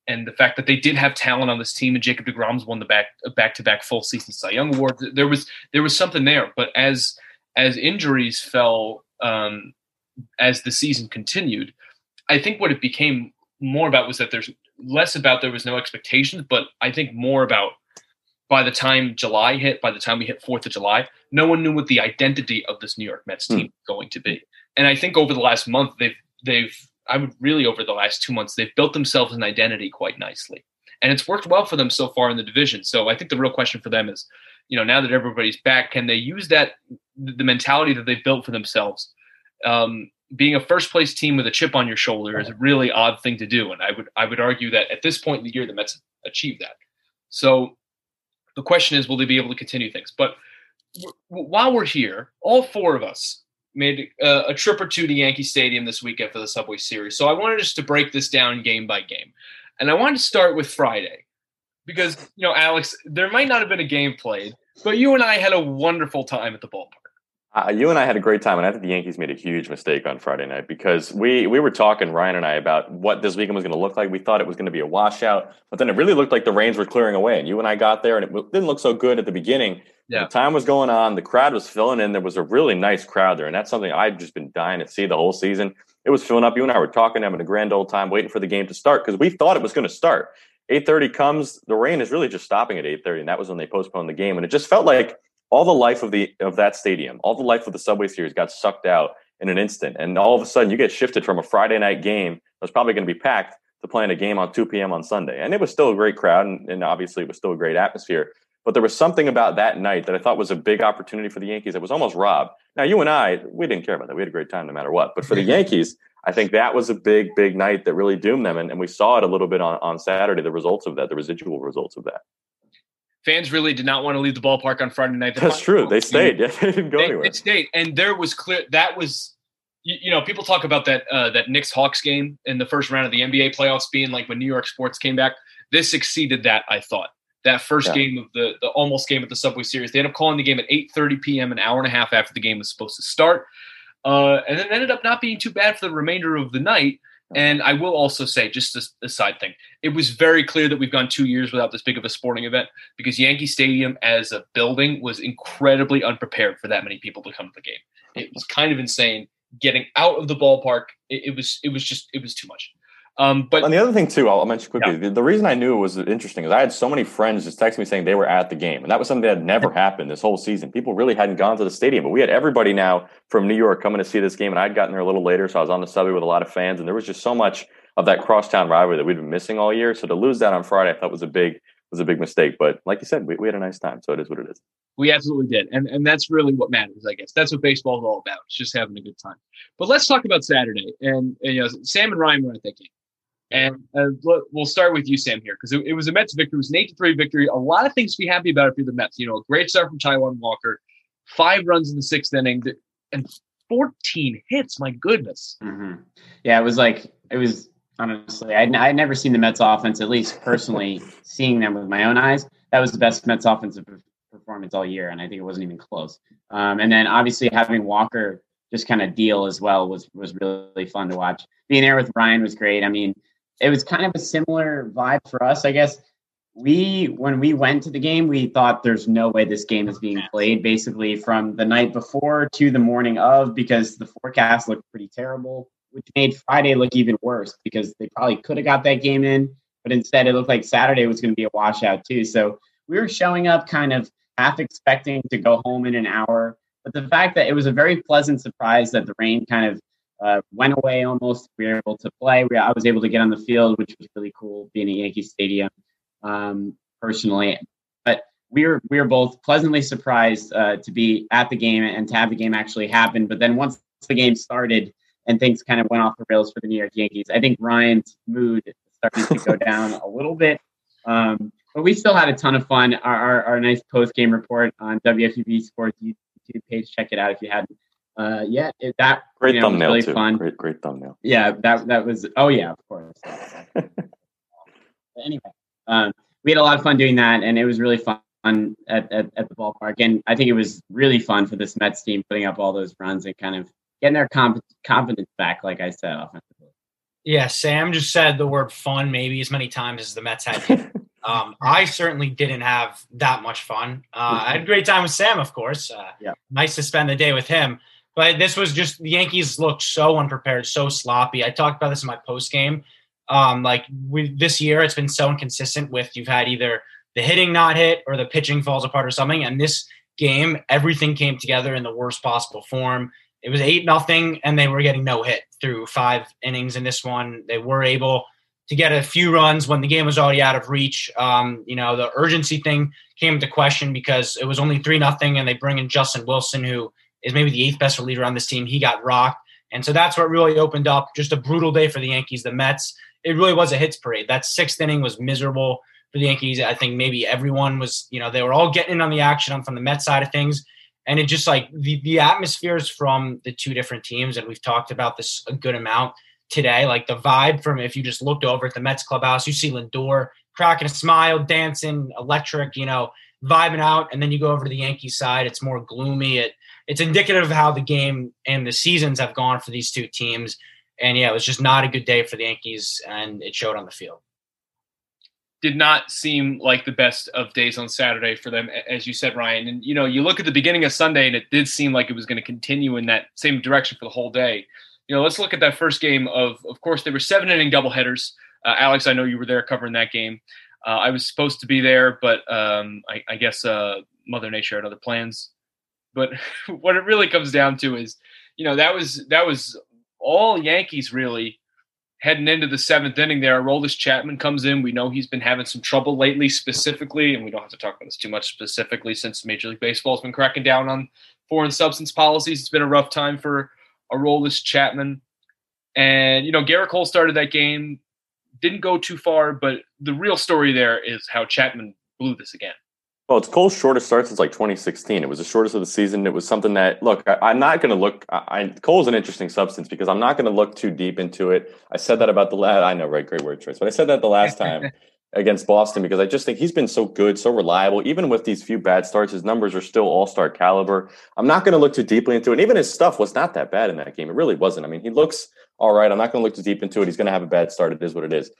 and the fact that they did have talent on this team and Jacob DeGrom's won the back back to back full season Cy Young award. There was there was something there, but as as injuries fell um, as the season continued, I think what it became more about was that there's less about there was no expectations, but I think more about by the time July hit, by the time we hit Fourth of July, no one knew what the identity of this New York Mets team mm. was going to be. And I think over the last month, they've they've I would really over the last two months, they've built themselves an identity quite nicely. And it's worked well for them so far in the division. So I think the real question for them is, you know, now that everybody's back, can they use that the mentality that they've built for themselves um, being a first place team with a chip on your shoulder is a really odd thing to do, and I would I would argue that at this point in the year, the Mets achieved that. So the question is, will they be able to continue things? But w- while we're here, all four of us made uh, a trip or two to Yankee Stadium this weekend for the Subway Series. So I wanted just to break this down game by game, and I wanted to start with Friday because you know, Alex, there might not have been a game played, but you and I had a wonderful time at the ballpark.
Uh, you and I had a great time, and I think the Yankees made a huge mistake on Friday night because we we were talking Ryan and I about what this weekend was going to look like. We thought it was going to be a washout, but then it really looked like the rains were clearing away. And you and I got there, and it didn't look so good at the beginning.
Yeah.
The time was going on, the crowd was filling in. There was a really nice crowd there, and that's something I've just been dying to see the whole season. It was filling up. You and I were talking, having a grand old time, waiting for the game to start because we thought it was going to start. 8:30 comes, the rain is really just stopping at 8:30, and that was when they postponed the game. And it just felt like all the life of the of that stadium, all the life of the Subway Series got sucked out in an instant. And all of a sudden, you get shifted from a Friday night game that was probably going to be packed to playing a game on 2 p.m. on Sunday. And it was still a great crowd, and, and obviously it was still a great atmosphere. But there was something about that night that I thought was a big opportunity for the Yankees. It was almost robbed. Now, you and I, we didn't care about that. We had a great time no matter what. But for the Yankees, I think that was a big, big night that really doomed them. And, and we saw it a little bit on, on Saturday, the results of that, the residual results of that
fans really did not want to leave the ballpark on Friday night.
That's true. They stayed. Yeah, they didn't go
they,
anywhere.
They stayed, and there was clear that was, you, you know, people talk about that uh, that Knicks Hawks game in the first round of the NBA playoffs being like when New York sports came back. This exceeded that. I thought that first
Yeah.
game of the the almost game at the Subway Series. They ended up calling the game at 8:30 p.m. an hour and a half after the game was supposed to start, uh, and then it ended up not being too bad for the remainder of the night. And I will also say, just a, side thing, it was very clear that we've gone two years without this big of a sporting event because Yankee Stadium as a building was incredibly unprepared for that many people to come to the game. It was kind of insane getting out of the ballpark. It, it was it was just it was too much. Um, but
And the other thing too, I'll mention quickly. The, the reason I knew it was interesting is I had so many friends just text me saying they were at the game, and that was something that had never happened this whole season. People really hadn't gone to the stadium, but we had everybody now from New York coming to see this game, and I'd gotten there a little later, so I was on the subway with a lot of fans, and there was just so much of that crosstown rivalry that we'd been missing all year. So to lose that on Friday, I thought was a big was a big mistake. But like you said, we, we had a nice time, so it is what it is.
We absolutely did. And and that's really what matters, I guess. That's what baseball is all about. It's just having a good time. But let's talk about Saturday. And, and, you know, Sam and Ryan were at that game. And uh, we'll start with you, Sam, here, because it, it was a Mets victory. It was an 8 to 3 victory. A lot of things to be happy about if you're the Mets. You know, a great start from Taijuan Walker, five runs in the sixth inning, and 14 hits. My goodness.
hmm Yeah, it was like it was honestly. I'd, I'd never seen the Mets offense, at least personally, seeing them with my own eyes. That was the best Mets offensive performance all year, and I think it wasn't even close. Um, and then obviously having Walker just kind of deal as well was was really fun to watch. Being there with Ryan was great. I mean, it was kind of a similar vibe for us, I guess. We when we went to the game, we thought there's no way this game is being played. Basically, from the night before to the morning of, because the forecast looked pretty terrible, which made Friday look even worse because they probably could have got that game in, but instead it looked like Saturday was going to be a washout too. So we were showing up kind of half expecting to go home in an hour, but the fact that it was a very pleasant surprise that the rain kind of uh, went away almost. We were able to play. We, I was able to get on the field, which was really cool, being at Yankee Stadium um, personally. But we were we were both pleasantly surprised uh, to be at the game and to have the game actually happen. But then once the game started and things kind of went off the rails for the New York Yankees, I think Ryan's mood started to go down a little bit. Um, but we still had a ton of fun. Our, our, our nice post game report on WFUV Sports YouTube page. Check it out if you hadn't uh, yet. It, that
Great
you know, was
thumbnail
really
too.
fun.
Great great thumbnail.
Yeah, that that was. Oh yeah, of course. But anyway, um, we had a lot of fun doing that, and it was really fun at, at, at the ballpark. And I think it was really fun for this Mets team putting up all those runs and kind of getting their comp- confidence back, like I said, offensively.
Yeah, Sam just said the word fun maybe as many times as the Mets had. um, I certainly didn't have that much fun. Uh, I had a great time with Sam, of course. Uh,
Yeah.
Nice to spend the day with him. But this was just the Yankees looked so unprepared, so sloppy. I talked about this in my post game. Um, like we, this year, it's been so inconsistent with you've had either the hitting not hit or the pitching falls apart or something. And this game, everything came together in the worst possible form. It was eight nothing, and they were getting no hit through five innings in this one. They were able to get a few runs when the game was already out of reach. Um, you know, the urgency thing came into question because it was only three nothing, and they bring in Justin Wilson, who is maybe the eighth best reliever on this team. He got rocked, And so that's what really opened up just a brutal day for the Yankees. The Mets, it really was a hits parade. That sixth inning was miserable for the Yankees. I think maybe everyone was, you know, they were all getting in on the action from the Mets side of things. And it just like the, the atmospheres from the two different teams, and we've talked about this a good amount today. Like the vibe from if you just looked over at the Mets clubhouse, you see Lindor cracking a smile, dancing, electric, you know, vibing out, and then you go over to the Yankees side, it's more gloomy. It it's indicative of how the game and the seasons have gone for these two teams. And yeah, it was just not a good day for the Yankees, and it showed on the field.
Did not seem like the best of days on Saturday for them, as you said, Ryan. And you know, you look at the beginning of Sunday, and it did seem like it was going to continue in that same direction for the whole day. You know, let's look at that first game. Of of course, there were seven inning doubleheaders. Uh, Alex, I know you were there covering that game. Uh, I was supposed to be there, but um, I, I, guess uh, Mother Nature had other plans. But what it really comes down to is, you know, that was that was all Yankees really heading into the seventh inning. There, Aroldis Chapman comes in. We know he's been having some trouble lately, specifically, and we don't have to talk about this too much specifically since Major League Baseball's been cracking down on foreign substance policies. It's been a rough time for Aroldis Chapman. And, you know, Gerrit Cole started that game didn't go too far, but the real story there is how Chapman blew this again.
Well, it's Cole's shortest start since like 2016. It was the shortest of the season. It was something that look. I, am not going to look. I, I, Cole's an interesting substance because I'm not going to look too deep into it. I said that about the last. I know, right? Great word choice, but I said that the last time against Boston because I just think he's been so good, so reliable. Even with these few bad starts, his numbers are still all star caliber. I'm not going to look too deeply into it. And even his stuff was not that bad in that game. It really wasn't. I mean, he looks all right. I'm not going to look too deep into it. He's going to have a bad start. It is what it is.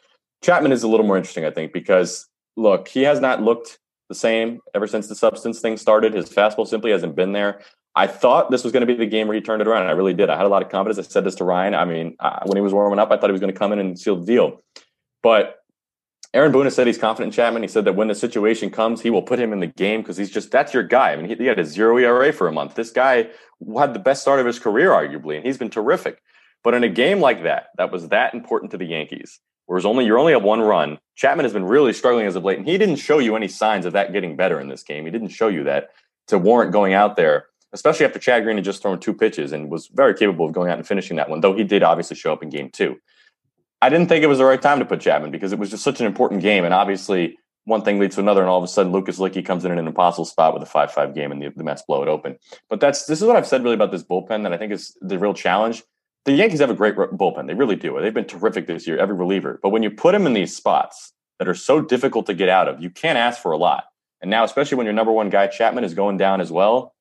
Chapman is a little more interesting, I think, because look, he has not looked the same ever since the substance thing started. His fastball simply hasn't been there. I thought this was going to be the game where he turned it around, I really did. I had a lot of confidence. I said this to Ryan. I mean, uh, when he was warming up, I thought he was going to come in and seal the deal. But Aaron Boone has said he's confident in Chapman. He said that when the situation comes, he will put him in the game because he's just that's your guy. I mean, he, he, had a zero ERA for a month. This guy had the best start of his career, arguably, and he's been terrific. But in a game like that, that was that important to the Yankees, whereas only you're only at one run. Chapman has been really struggling as of late, and he didn't show you any signs of that getting better in this game. He didn't show you that to warrant going out there, especially after Chad Green had just thrown two pitches and was very capable of going out and finishing that one. Though he did obviously show up in game two. I didn't think it was the right time to put Chapman because it was just such an important game, and obviously one thing leads to another, and all of a sudden Lucas Luetge comes in in an impossible spot with a five-five game, and the, the Mets blow it open. But that's this is what I've said really about this bullpen that I think is the real challenge the Yankees have a great bullpen. They really do. They've been terrific this year, every reliever. But when you put them in these spots that are so difficult to get out of, you can't ask for a lot. And now, especially when your number one guy, Chapman, is going down as well,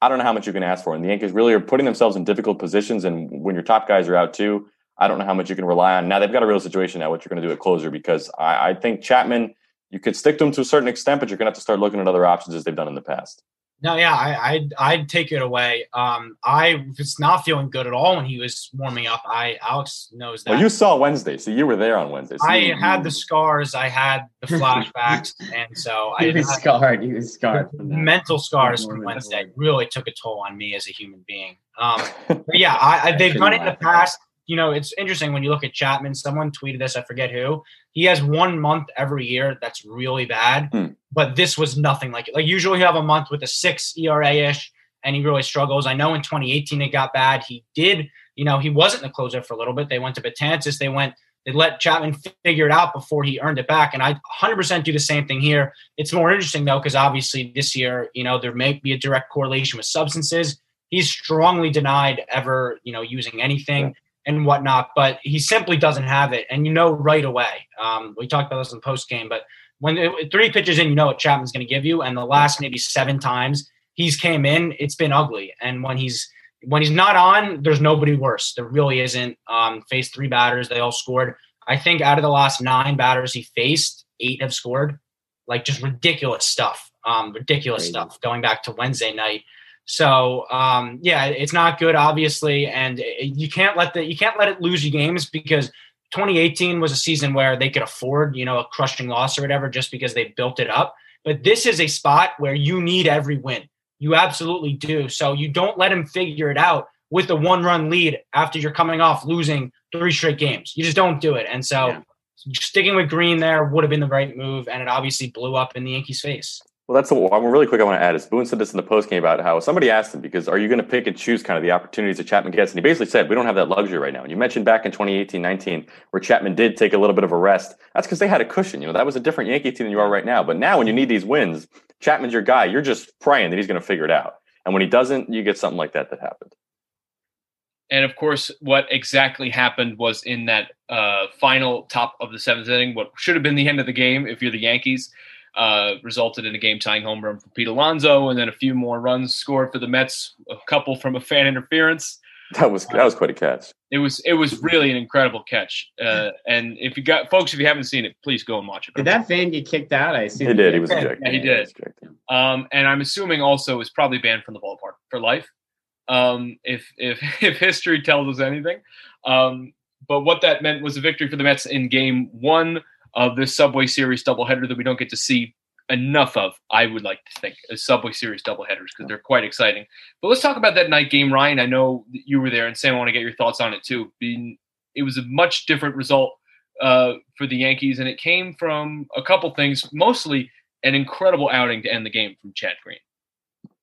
I don't know how much you can ask for. And the Yankees really are putting themselves in difficult positions. And when your top guys are out too, I don't know how much you can rely on. Now they've got a real situation now, what you're going to do at closer, because I, I think Chapman, you could stick to him to a certain extent, but you're going to have to start looking at other options as they've done in the past.
No, yeah, I, I'd, I'd take it away. Um, I was not feeling good at all when he was warming up. I Alex knows that.
Well, you saw Wednesday, so you were there on Wednesday. So
I
you,
had the scars, I had the flashbacks, and so
I was scarred. He was scarred.
mental scars from Wednesday really took a toll on me as a human being. Um, but yeah, I, I, they've done it in the past you know, it's interesting when you look at Chapman. Someone tweeted this, I forget who. He has one month every year that's really bad, hmm. but this was nothing like it. Like usually, you have a month with a six ERA ish, and he really struggles. I know in 2018 it got bad. He did, you know, he wasn't the closer for a little bit. They went to Betances. They went. They let Chapman figure it out before he earned it back, and I 100% do the same thing here. It's more interesting though because obviously this year, you know, there may be a direct correlation with substances. He's strongly denied ever, you know, using anything. And whatnot, but he simply doesn't have it. And you know right away. Um, we talked about this in post game, but when it, three pitches in, you know what Chapman's going to give you. And the last maybe seven times he's came in, it's been ugly. And when he's when he's not on, there's nobody worse. There really isn't. Um, faced three batters, they all scored. I think out of the last nine batters he faced, eight have scored. Like just ridiculous stuff. Um, ridiculous Crazy. stuff. Going back to Wednesday night. So um, yeah, it's not good, obviously, and you can't let the you can't let it lose you games because 2018 was a season where they could afford you know a crushing loss or whatever just because they built it up. But this is a spot where you need every win. You absolutely do. So you don't let him figure it out with a one run lead after you're coming off losing three straight games. You just don't do it. And so yeah. sticking with Green there would have been the right move, and it obviously blew up in the Yankees' face.
Well, that's what I'm really quick. I want to add is Boone said this in the post game about how somebody asked him because are you going to pick and choose kind of the opportunities that Chapman gets? And he basically said we don't have that luxury right now. And you mentioned back in 2018-19 where Chapman did take a little bit of a rest. That's because they had a cushion. You know that was a different Yankee team than you are right now. But now when you need these wins, Chapman's your guy. You're just praying that he's going to figure it out. And when he doesn't, you get something like that that happened.
And of course, what exactly happened was in that uh, final top of the seventh inning, what should have been the end of the game if you're the Yankees, uh, resulted in a game tying home run for Pete Alonso, and then a few more runs scored for the Mets, a couple from a fan interference.
That was that was quite a catch.
It was it was really an incredible catch. Uh, and if you got folks, if you haven't seen it, please go and watch it.
Did that fan get kicked out? I see.
He did. He was ejected.
Yeah, he did. Um, and I'm assuming also is probably banned from the ballpark for life. Um, if if if history tells us anything. Um, but what that meant was a victory for the Mets in Game One of this Subway Series doubleheader that we don't get to see enough of. I would like to think as Subway Series doubleheaders because they're quite exciting. But let's talk about that night game, Ryan. I know you were there, and Sam, I want to get your thoughts on it too. Being, it was a much different result uh, for the Yankees, and it came from a couple things, mostly an incredible outing to end the game from Chad Green.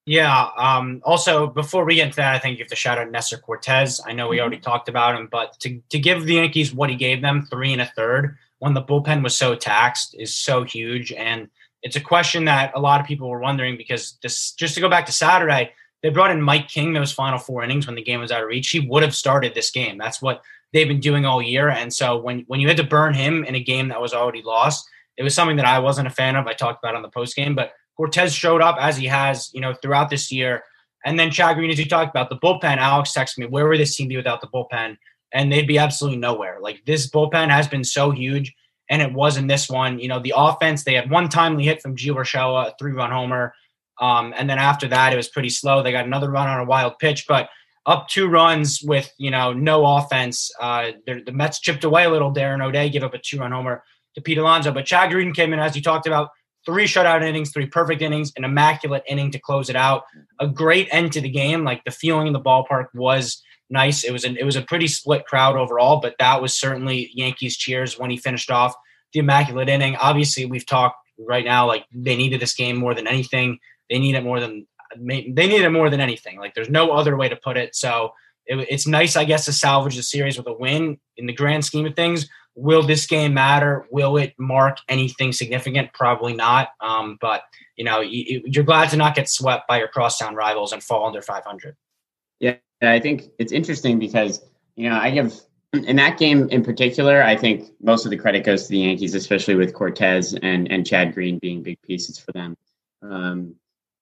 Yeah. Um, also, before we get into that, I think you have to shout out Nestor Cortes. I know we already talked about him, but to, to give the Yankees what he gave them, three and a third, when the bullpen was so taxed, is so huge. And it's a question that a lot of people were wondering because this, just to go back to Saturday, they brought in Mike King those final four innings when the game was out of reach. He would have started this game. That's what they've been doing all year. And so when, when you had to burn him in a game that was already lost, it was something that I wasn't a fan of. I talked about on the post game, but Cortes showed up as he has, you know, throughout this year. And then Chad Green, as you talked about, the bullpen, Alex texted me, where would this team be without the bullpen? And they'd be absolutely nowhere. Like this bullpen has been so huge, and it was in this one. You know, the offense, they had one timely hit from Gio Urshela, a three run homer. Um, and then after that, it was pretty slow. They got another run on a wild pitch, but up two runs with, you know, no offense. Uh, the Mets chipped away a little. Darren O'Day gave up a two run homer to Pete Alonso. But Chad Green came in, as you talked about, three shutout innings, three perfect innings, an immaculate inning to close it out. A great end to the game. Like the feeling in the ballpark was nice. It was an it was a pretty split crowd overall, but that was certainly Yankees cheers when he finished off the immaculate inning. Obviously, we've talked right now like they needed this game more than anything. They need it more than they need it more than anything. Like there's no other way to put it. So it, it's nice, I guess, to salvage the series with a win in the grand scheme of things. Will this game matter? Will it mark anything significant? Probably not. Um, but you know, you, you're glad to not get swept by your crosstown rivals and fall under 500.
Yeah, I think it's interesting because you know I give in that game in particular. I think most of the credit goes to the Yankees, especially with Cortes and and Chad Green being big pieces for them. Um,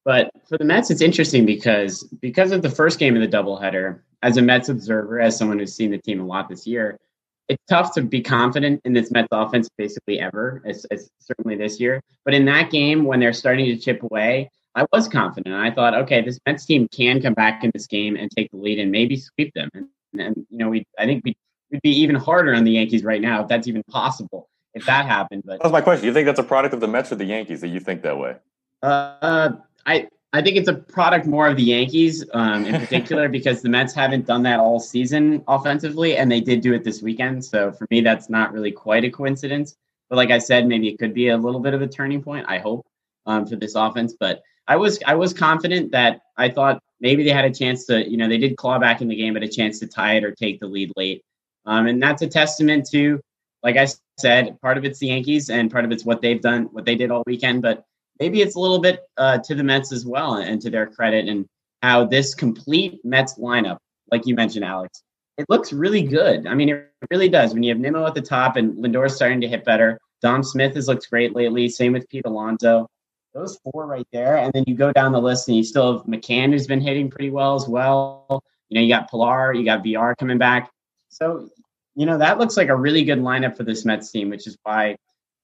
but for the Mets, it's interesting because because of the first game of the doubleheader. As a Mets observer, as someone who's seen the team a lot this year, it's tough to be confident in this Mets offense basically ever, as, as, certainly this year. But in that game, when they're starting to chip away, I was confident. I thought, okay, this Mets team can come back in this game and take the lead and maybe sweep them. And, and you know, we I think we would be even harder on the Yankees right now if that's even possible if that happened. But
that's my question. You think that's a product of the Mets or the Yankees that you think that way?
Uh, I I think it's a product more of the Yankees um, in particular because the Mets haven't done that all season offensively, and they did do it this weekend. So for me, that's not really quite a coincidence. But like I said, maybe it could be a little bit of a turning point. I hope um, for this offense. But I was I was confident that I thought maybe they had a chance to you know they did claw back in the game, but a chance to tie it or take the lead late. Um, and that's a testament to, like I said, part of it's the Yankees and part of it's what they've done, what they did all weekend. But maybe it's a little bit uh, to the Mets as well and to their credit and how this complete Mets lineup, like you mentioned, Alex, it looks really good. I mean, it really does. When you have Nimmo at the top and Lindor's starting to hit better, Dom Smith has looked great lately. Same with Pete Alonso. Those four right there, and then you go down the list and you still have McCann who's been hitting pretty well as well. You know, you got Pilar, you got VR coming back. So, you know, that looks like a really good lineup for this Mets team, which is why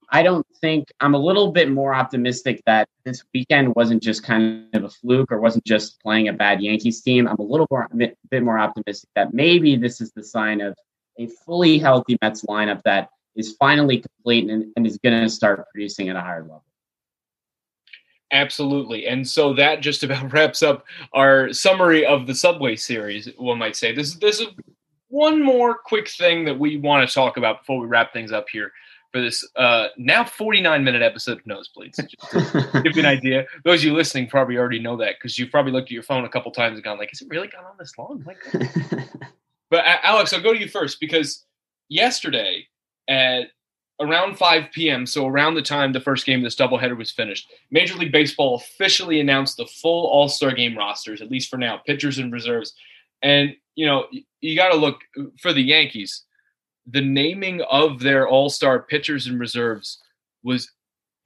I don't think I'm a little bit more optimistic that this weekend wasn't just kind of a fluke or wasn't just playing a bad Yankees team. I'm a little more, a bit more optimistic that maybe this is the sign of a fully healthy Mets lineup that is finally complete and, and is going to start producing at a higher level.
Absolutely. And so that just about wraps up our summary of the Subway series, one might say. This, this is one more quick thing that we want to talk about before we wrap things up here for this uh, now 49 minute episode of Nosebleeds. Give you an idea. Those of you listening probably already know that because you've probably looked at your phone a couple times and gone like, "Is it really gone on this long?" Like, but Alex, I'll go to you first because yesterday at around 5 p.m., so around the time the first game of this doubleheader was finished, Major League Baseball officially announced the full All Star game rosters, at least for now, pitchers and reserves. And, you know, you got to look for the Yankees. The naming of their All Star pitchers and reserves was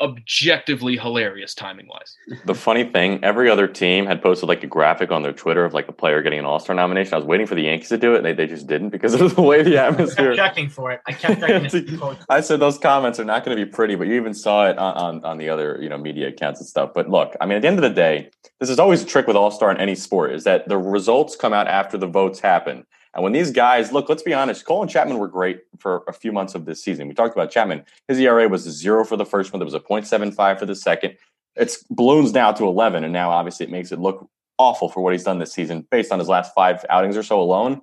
objectively hilarious timing wise.
The funny thing, every other team had posted like a graphic on their Twitter of like a player getting an All Star nomination. I was waiting for the Yankees to do it, and they, they just didn't because of the way the atmosphere.
I kept checking for it. I kept checking.
I said those comments are not going to be pretty, but you even saw it on, on on the other you know media accounts and stuff. But look, I mean, at the end of the day, this is always a trick with All Star in any sport is that the results come out after the votes happen. And when these guys look, let's be honest, Cole and Chapman were great for a few months of this season. We talked about Chapman. His ERA was zero for the first month. It was a 0.75 for the second. It's balloons now to 11. And now obviously it makes it look awful for what he's done this season based on his last five outings or so alone.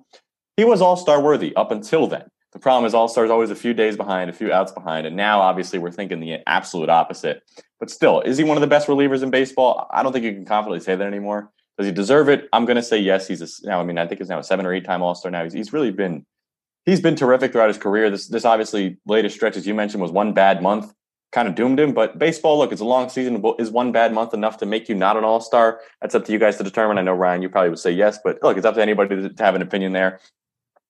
He was all star worthy up until then. The problem is all stars always a few days behind, a few outs behind. And now obviously we're thinking the absolute opposite. But still, is he one of the best relievers in baseball? I don't think you can confidently say that anymore. Does he deserve it? I'm going to say yes. He's a, now. I mean, I think he's now a seven or eight time All Star. Now he's, he's really been he's been terrific throughout his career. This this obviously latest stretch, as you mentioned, was one bad month, kind of doomed him. But baseball, look, it's a long season. Is one bad month enough to make you not an All Star? That's up to you guys to determine. I know Ryan, you probably would say yes, but look, it's up to anybody to, have an opinion there.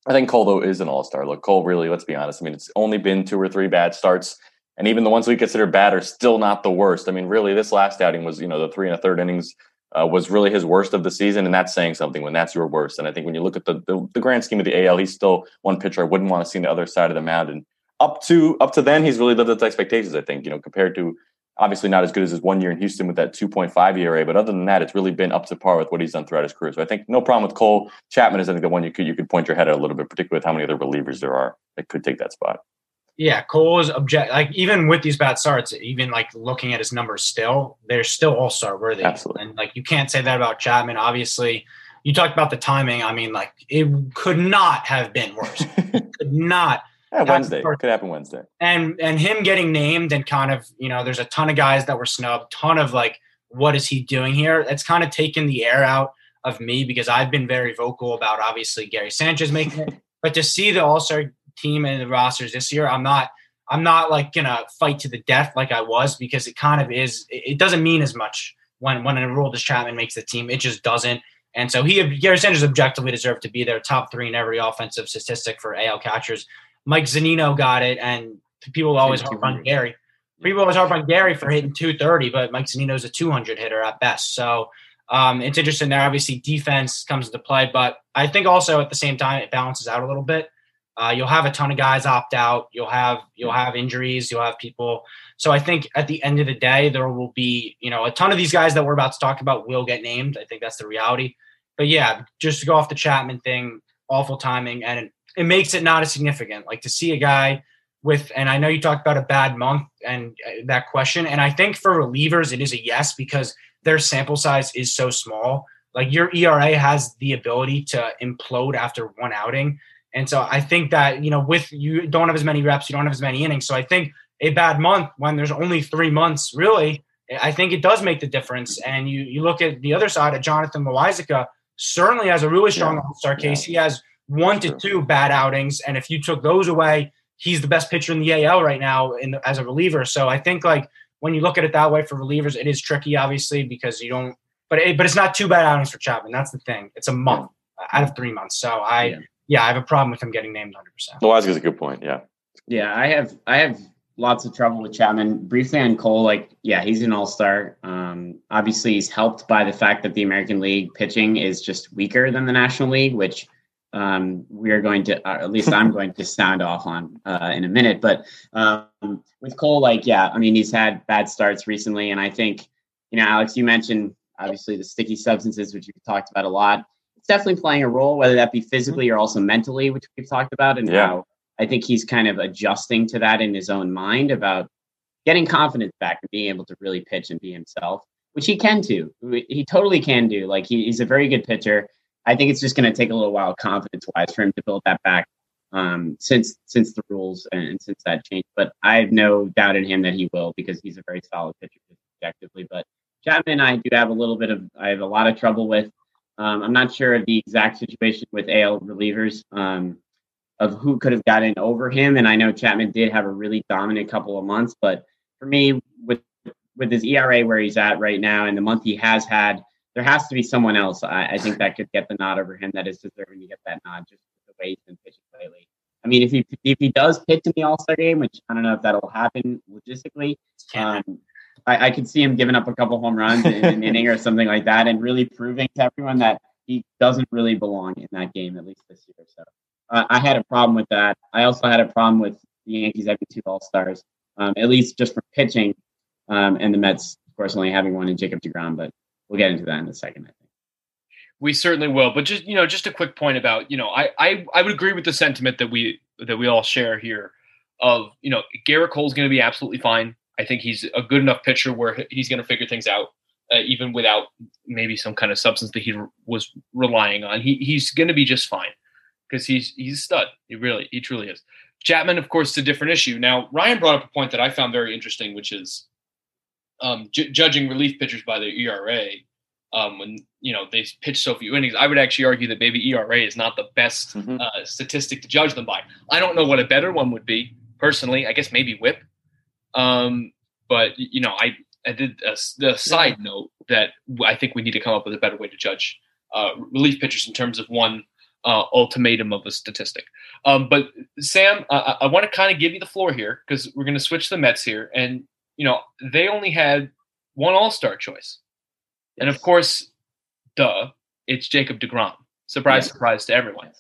I think Cole though is an All Star. Look, Cole really. Let's be honest. I mean, it's only been two or three bad starts. And even the ones we consider bad are still not the worst. I mean, really, this last outing was, you know, the three and a third innings uh, was really his worst of the season, and that's saying something when that's your worst. And I think when you look at the, the, the grand scheme of the AL, he's still one pitcher I wouldn't want to see on the other side of the mound. And up to up to then, he's really lived up to expectations. I think you know compared to obviously not as good as his one year in Houston with that 2.5 ERA, but other than that, it's really been up to par with what he's done throughout his career. So I think no problem with Cole. Chapman is I think the one you could you could point your head at a little bit, particularly with how many other relievers there are that could take that spot.
Yeah, Cole is object like even with these bad starts, even like looking at his numbers still, they're still all star worthy.
Absolutely.
And like you can't say that about Chapman. Obviously, you talked about the timing. I mean, like it could not have been worse. could not.
Yeah, Wednesday. Could happen Wednesday.
And and him getting named and kind of, you know, there's a ton of guys that were snubbed, ton of like, what is he doing here? That's kind of taken the air out of me because I've been very vocal about obviously Gary Sanchez making it. But to see the All Star team and the rosters this year. I'm not I'm not like gonna fight to the death like I was because it kind of is. It doesn't mean as much when when Aroldis Chapman makes the team. It just doesn't. And so he Gary Sanchez objectively deserved to be there, top three in every offensive statistic for AL catchers. Mike Zunino got it, and people always harp on Gary. People always harp on Gary for hitting 230, but Mike Zunino's a 200 hitter at best. So um, it's interesting there. Obviously, defense comes into play, but I think also at the same time it balances out a little bit. Uh, you'll have a ton of guys opt out. You'll have you'll have injuries. You'll have people. So I think at the end of the day, there will be you know a ton of these guys that we're about to talk about will get named. I think that's the reality. But yeah, just to go off the Chapman thing, awful timing, and it, it makes it not as significant. Like to see a guy with, and I know you talked about a bad month and uh, that question, and I think for relievers it is a yes because their sample size is so small. Like your ERA has the ability to implode after one outing and so I think that, you know, with you don't have as many reps, you don't have as many innings. So I think a bad month when there's only three months, really, I think it does make the difference. And you you look at the other side of Jonathan Loáisiga, certainly has a really strong yeah. all-star case. Yeah. He has one to two bad outings. And if you took those away, he's the best pitcher in the AL right now in the, as a reliever. So I think like when you look at it that way for relievers, it is tricky, obviously, because you don't. But it, but it's not two bad outings for Chapman. That's the thing. It's a month out of three months. So I yeah yeah, I have a problem with him getting named 100%.
Loáisiga is a good point. Yeah.
Yeah, I have I have lots of trouble with Chapman. Briefly on Cole, like yeah, he's an all star. Um, obviously, he's helped by the fact that the American League pitching is just weaker than the National League, which um, we are going to, uh, at least I'm going to sound off on uh, in a minute. But um, with Cole, like yeah, I mean he's had bad starts recently, and I think you know Alex, you mentioned obviously the sticky substances, which you've talked about a lot it's definitely playing a role, whether that be physically or also mentally, which we've talked about, and yeah. how I think he's kind of adjusting to that in his own mind about getting confidence back and being able to really pitch and be himself, which he can do. He totally can do. Like he, he's a very good pitcher. I think it's just going to take a little while, confidence wise, for him to build that back um, since since the rules and, and, since that change. But I have no doubt in him that he will because he's a very solid pitcher objectively. But Chapman, I do have a little bit of I have a lot of trouble with. Um, I'm not sure of the exact situation with AL relievers um, of who could have gotten over him, and I know Chapman did have a really dominant couple of months. But for me, with with his ERA where he's at right now and the month he has had, there has to be someone else. I, I think that could get the nod over him. That is deserving to get that nod just the way he's been pitching lately. I mean, if he if he does pitch in the All Star game, which I don't know if that'll happen logistically, um, I, I, could see him giving up a couple home runs in an inning or something like that, and really proving to everyone that he doesn't really belong in that game, at least this year. So uh, I had a problem with that. I also had a problem with the Yankees having two All Stars, um, at least just for pitching, um, and the Mets, of course, only having one in Jacob Degrom. But we'll get into that in a second. I think
we certainly will. But just you know, just a quick point about you know, I I, I would agree with the sentiment that we that we all share here. Of you know, Gerrit Cole's going to be absolutely fine. I think he's a good enough pitcher where he's going to figure things out, uh, even without maybe some kind of substance that he was relying on. He he's going to be just fine because he's he's a stud. He really he truly is. Chapman, of course, is a different issue. Now, Ryan brought up a point that I found very interesting, which is um, j- judging relief pitchers by their ERA um, when you know they pitch so few innings. I would actually argue that maybe ERA is not the best mm-hmm. uh, statistic to judge them by. I don't know what a better one would be personally. I guess maybe WHIP. Um, but you know, I I did a, a side yeah. note that I think we need to come up with a better way to judge uh, relief pitchers in terms of one uh, ultimatum of a statistic. Um, but Sam, I, I want to kind of give you the floor here because we're going to switch the Mets here, and you know they only had one All Star choice. And of course, duh, it's Jacob DeGrom. Surprise, yes. surprise to everyone.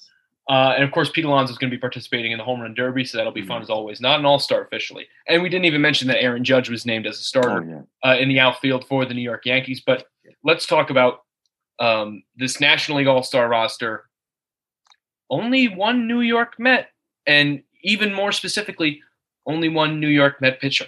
Uh, and of course, Pete Alonso is going to be participating in the home run derby, so that'll be mm-hmm. fun as always. Not an all star officially. And we didn't even mention that Aaron Judge was named as a starter oh, yeah. uh, in the outfield for the New York Yankees. But let's talk about um, this National League All Star roster. Only one New York Met, and even more specifically, only one New York Met pitcher.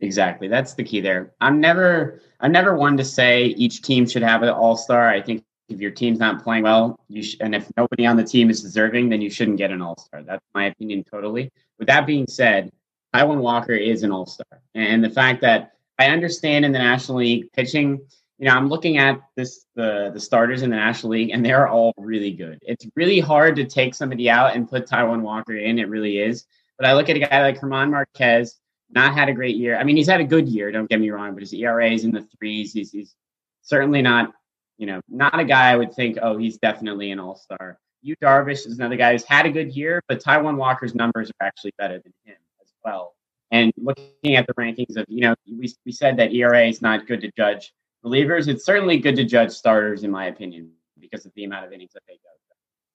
Exactly. That's the key there. I'm never I'm never one to say each team should have an all-star. I think if your team's not playing well, you sh- and if nobody on the team is deserving, then you shouldn't get an all-star. That's my opinion totally. With that being said, Taijuan Walker is an all-star. And the fact that I understand in the National League pitching, you know, I'm looking at this the the starters in the National League and they're all really good. It's really hard to take somebody out and put Taijuan Walker in. It really is. But I look at a guy like Germán Márquez not had a great year. I mean, he's had a good year. Don't get me wrong, but his ERA is in the threes. He's, he's certainly not, you know, not a guy I would think, oh, he's definitely an all star. Yu Darvish is another guy who's had a good year, but Taijuan Walker's numbers are actually better than him as well. And looking at the rankings of, you know, we, we said that ERA is not good to judge relievers. It's certainly good to judge starters, in my opinion, because of the amount of innings that they go.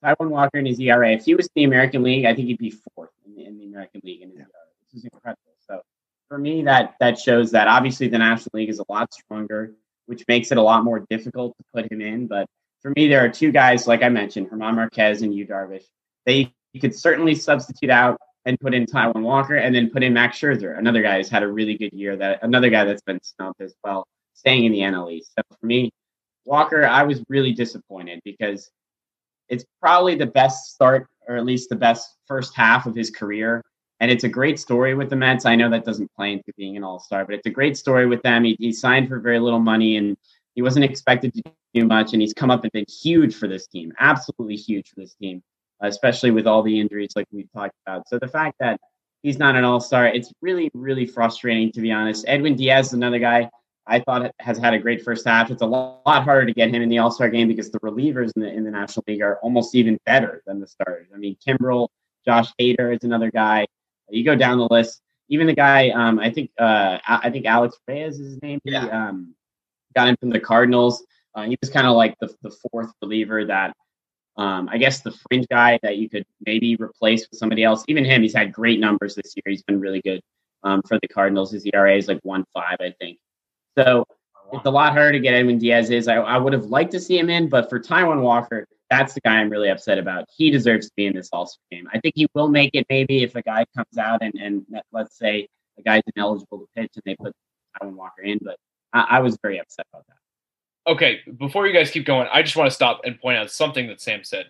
Taijuan Walker in his ERA, if he was in the American League, I think he'd be fourth in the, in the American League in his ERA. This is incredible So for me, that that shows that obviously the National League is a lot stronger, which makes it a lot more difficult to put him in. But for me, there are two guys, like I mentioned, Germán Márquez and Yu Darvish. They could certainly substitute out and put in Taijuan Walker and then put in Max Scherzer, another guy who's had a really good year. That another guy that's been snubbed as well, staying in the NL East. So for me, Walker, I was really disappointed because it's probably the best start, or at least the best first half of his career and it's a great story with the Mets. I know that doesn't play into being an all star, but it's a great story with them. He, he signed for very little money and he wasn't expected to do much. And he's come up and been huge for this team, absolutely huge for this team, especially with all the injuries like we've talked about. So the fact that he's not an all star, it's really, really frustrating, to be honest. Edwin Diaz is another guy I thought has had a great first half. It's a lot, harder to get him in the all star game because the relievers in the, in the National League are almost even better than the starters. I mean, Kimbrel, Josh Hader is another guy. You go down the list. Even the guy, um, I think, uh, I think Alex Reyes is his name. He, yeah. um, got him from the Cardinals. Uh, he was kind of like the, the fourth reliever that, um, I guess, the fringe guy that you could maybe replace with somebody else. Even him, he's had great numbers this year. He's been really good um, for the Cardinals. His ERA is like one five, I think. So it's a lot harder to get Edwin Diaz is. I, I would have liked to see him in, but for Taijuan Walker, that's the guy I'm really upset about. He deserves to be in this All Star game. I think he will make it maybe if a guy comes out and, and let's say a guy's ineligible to pitch and they put Taijuan Walker in, but I, I was very upset about that.
Okay, before you guys keep going, I just want to stop and point out something that Sam said.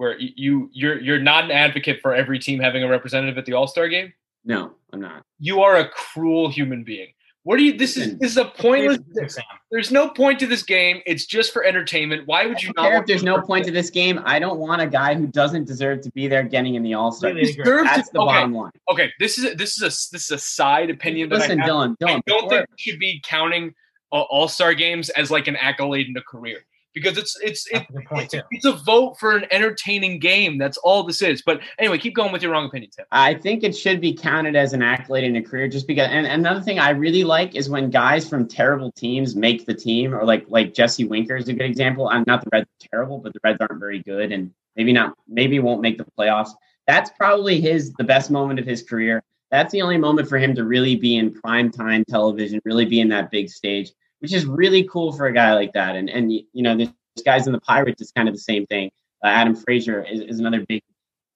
where you you're you're not an advocate for every team having a representative at the All Star game.
No, I'm not.
You are a cruel human being. What do you? This is this is a pointless.
Sam.
There's no point to this game. It's just for entertainment. Why would
I
you
don't
not?
care if there's no point to this game. I don't want a guy who doesn't deserve to be there getting in the All Star.
Completely agree.
To-
That's the
okay.
bottom line.
Okay, this is a, this is a this is a side opinion that
Listen,
I have.
Dylan,
I
Dylan,
don't think we should be counting uh, All Star games as like an accolade in a career because it's it's it,
That's a good point too.
it's a vote for an entertaining game. That's all this is. But anyway, keep going with your wrong opinion, Tim.
I think it should be counted as an accolade in a career just because and another thing I really like is when guys from terrible teams make the team or like like Jesse Winker is a good example. I'm not the Reds are terrible, but the Reds aren't very good and maybe not maybe won't make the playoffs. That's probably his the best moment of his career. That's the only moment for him to really be in prime time television, really be in that big stage, which is really cool for a guy like that. And and you know, this guys in the Pirates is kind of the same thing. Uh, Adam Frazier is, is another big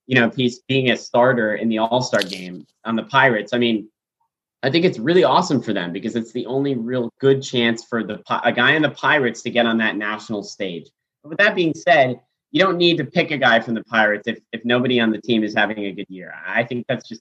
you know, piece being a starter in the All Star game on the Pirates. I mean, I think it's really awesome for them because it's the only real good chance for the a guy in the Pirates to get on that national stage. But with that being said, you don't need to pick a guy from the Pirates if, if nobody on the team is having a good year. I think that's just,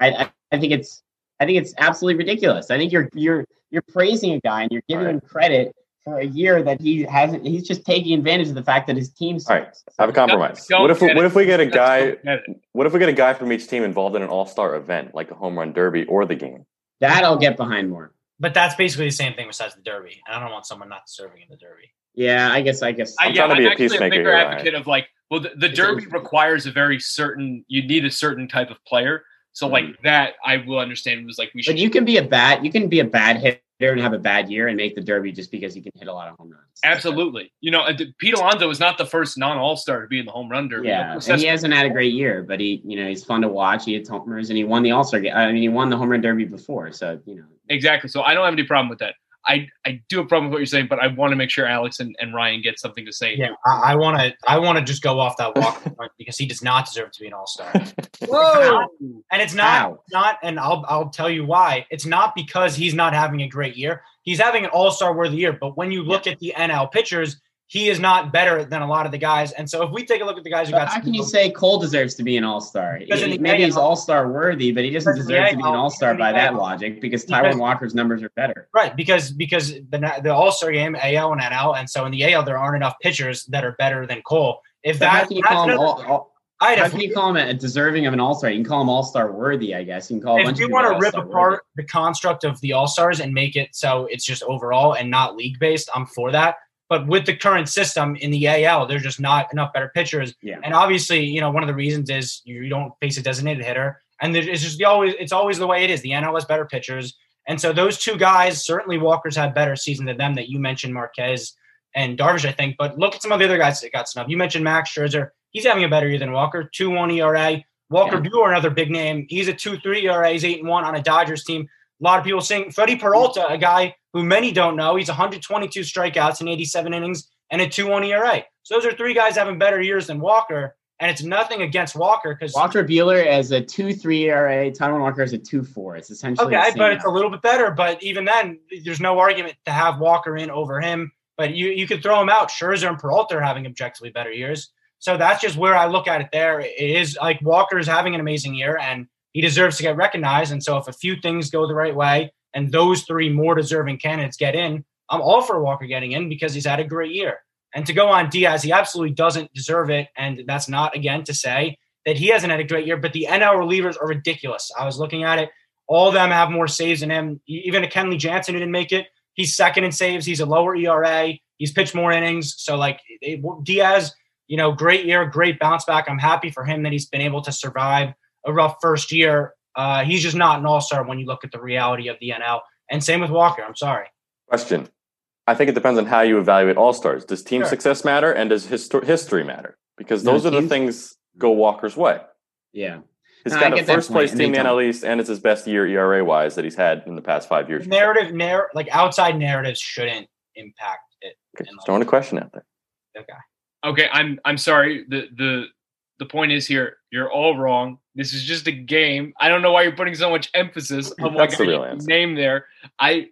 I, I, I think it's, I think it's absolutely ridiculous. I think you're you're you're praising a guy and you're giving
All
him credit for a year that he hasn't. He's just taking advantage of the fact that his team
All right, have a compromise.
Don't
What if we,
get
what if we get a guy?
get.
What if we get a guy from each team involved in an all star event, like a home run derby or the game?
That I'll get behind more.
But that's basically the same thing besides the Derby. And I don't want someone not serving in the Derby.
Yeah, I guess. I guess.
I,
I'm
yeah,
trying to be
I'm
a
actually
peacemaker
a bigger
here,
advocate of like, well, the, the Derby requires a very certain. You need a certain type of player. So like
Mm-hmm.
that, I will understand. Was like we should
But you can be a bad. You can be a bad hitter and have a bad year and make the Derby just because you can hit a lot of home runs.
absolutely. You know, uh, Pete Alonso was not the first non All Star to be in the home run derby.
Yeah, and he hasn't had a great year, but he, you know, he's fun to watch. He hits homers, and he won the All Star. I mean, he won the home run derby before, so you know.
Exactly. So I don't have any problem with that. I, I do have a problem with what you're saying, but I want to make sure Alex and, and Ryan get something to say.
Yeah, I want to. I want to just go off that walk point because he does not deserve to be an All Star.
Whoa!
And it's not
How?
not, and I'll I'll tell you why. It's not because he's not having a great year. He's having an All Star worthy year. But when you look at the NL pitchers, he is not better than a lot of the guys. And so if we take a look at the guys who got,
how can you say Cole deserves to be an All Star?
Because in the
Maybe he's All Star worthy, but he doesn't deserve to be an All Star by that logic because Taijuan Walker's numbers are better.
right? Because because the the All Star game AL and NL, and so in the AL there aren't enough pitchers that are better than Cole. If
But how can you
that's
call him all, all,
I'd
how can you call him a, deserving of an All Star? You can call him All Star worthy, I guess. You can call a
if you want to rip apart the construct of the All Stars and make it so it's just overall and not league based, I'm for that. But with the current system in the AL, there's just not enough better pitchers.
Yeah.
And obviously, you know, one of the reasons is you don't face a designated hitter, and it's just the always it's always the way it is. The NL has better pitchers, and so those two guys certainly Walker's had better season than them that you mentioned, Marquez and Darvish, I think. But look at some of the other guys that got snubbed. You mentioned Max Scherzer. He's having a better year than Walker. Two one ERA. Walker
Yeah.
Buehler, another big name. He's a two three ERA. He's eight and one on a Dodgers team. A lot of people saying Freddie Peralta, a guy who many don't know. He's 122 strikeouts in 87 innings and a 2 1 ERA. So those are three guys having better years than Walker. And it's nothing against Walker because
Walker Buehler as a two three ERA. Taijuan Walker as a two four. It's essentially
okay, but it's a little bit better. But even then, there's no argument to have Walker in over him. But you you could throw him out. Scherzer and Peralta are having objectively better years. So that's just where I look at it. There, it is like Walker is having an amazing year, and he deserves to get recognized. And so if a few things go the right way, and those three more deserving candidates get in, I'm all for Walker getting in because he's had a great year. And to go on Diaz, he absolutely doesn't deserve it. And that's not again to say that he hasn't had a great year, but the NL relievers are ridiculous. I was looking at it. All of them have more saves than him. Even a Kenley Jansen who didn't make it. He's second in saves. He's a lower ERA. He's pitched more innings. So like Diaz, you know, great year, great bounce back. I'm happy for him that he's been able to survive a rough first year. Uh, he's just not an all star when you look at the reality of the NL. And same with Walker. I'm sorry.
Question. I think it depends on how you evaluate all stars. Does team
Sure.
success matter and does histo- history matter? Because
No,
those are the things go Walker's way.
Yeah.
He's
No, I
got a first place
point,
team in the NL. East, and it's his best year ERA wise that he's had in the past five years.
Narrative, narr- like outside narratives shouldn't impact it.
Okay,
And,
just throwing a question out there.
Okay.
Okay, I'm I'm sorry. The the the point is here, you're all wrong. This is just a game. I don't know why you're putting so much emphasis on what
That's the
guy
real
you
answer.
name there. I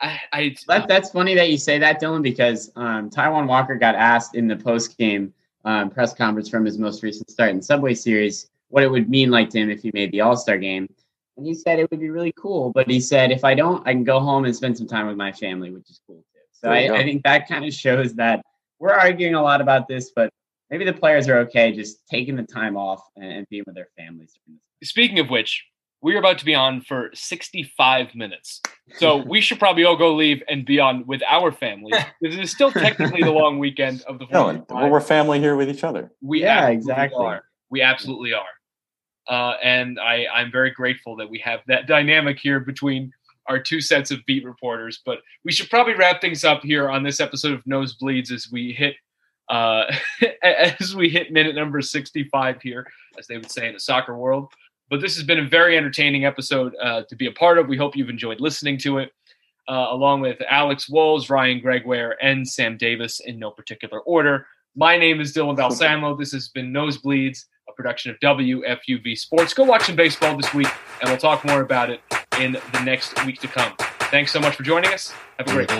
I, I
That, that's funny that you say that, Dylan, because um, Taijuan Walker got asked in the post game um, press conference from his most recent start in Subway Series, what it would mean like to him if he made the All Star game. And he said it would be really cool, but he said if I don't, I can go home and spend some time with my family, which is cool too. So I, I think that kind of shows that we're arguing a lot about this, but maybe the players are okay just taking the time off and, and being with their families.
Speaking of which, we're about to be on for 65 minutes. So we should probably all go leave and be on with our families. This is still technically the long weekend of the
no, well, we're family here with each other.
We
yeah, exactly.
Are. We absolutely are. Uh, and I, I'm very grateful that we have that dynamic here between our two sets of beat reporters. But we should probably wrap things up here on this episode of Nosebleeds as we hit uh, as we hit minute number 65 here, as they would say in the soccer world. But this has been a very entertaining episode uh, to be a part of. We hope you've enjoyed listening to it, uh, along with Alex Wolves, Ryan Gregware, and Sam Davis in no particular order. My name is Dylan Balsamo. This has been Nosebleeds, a production of WFUV Sports. Go watch some baseball this week, and we'll talk more about it in the next week to come. Thanks so much for joining us. Have a great.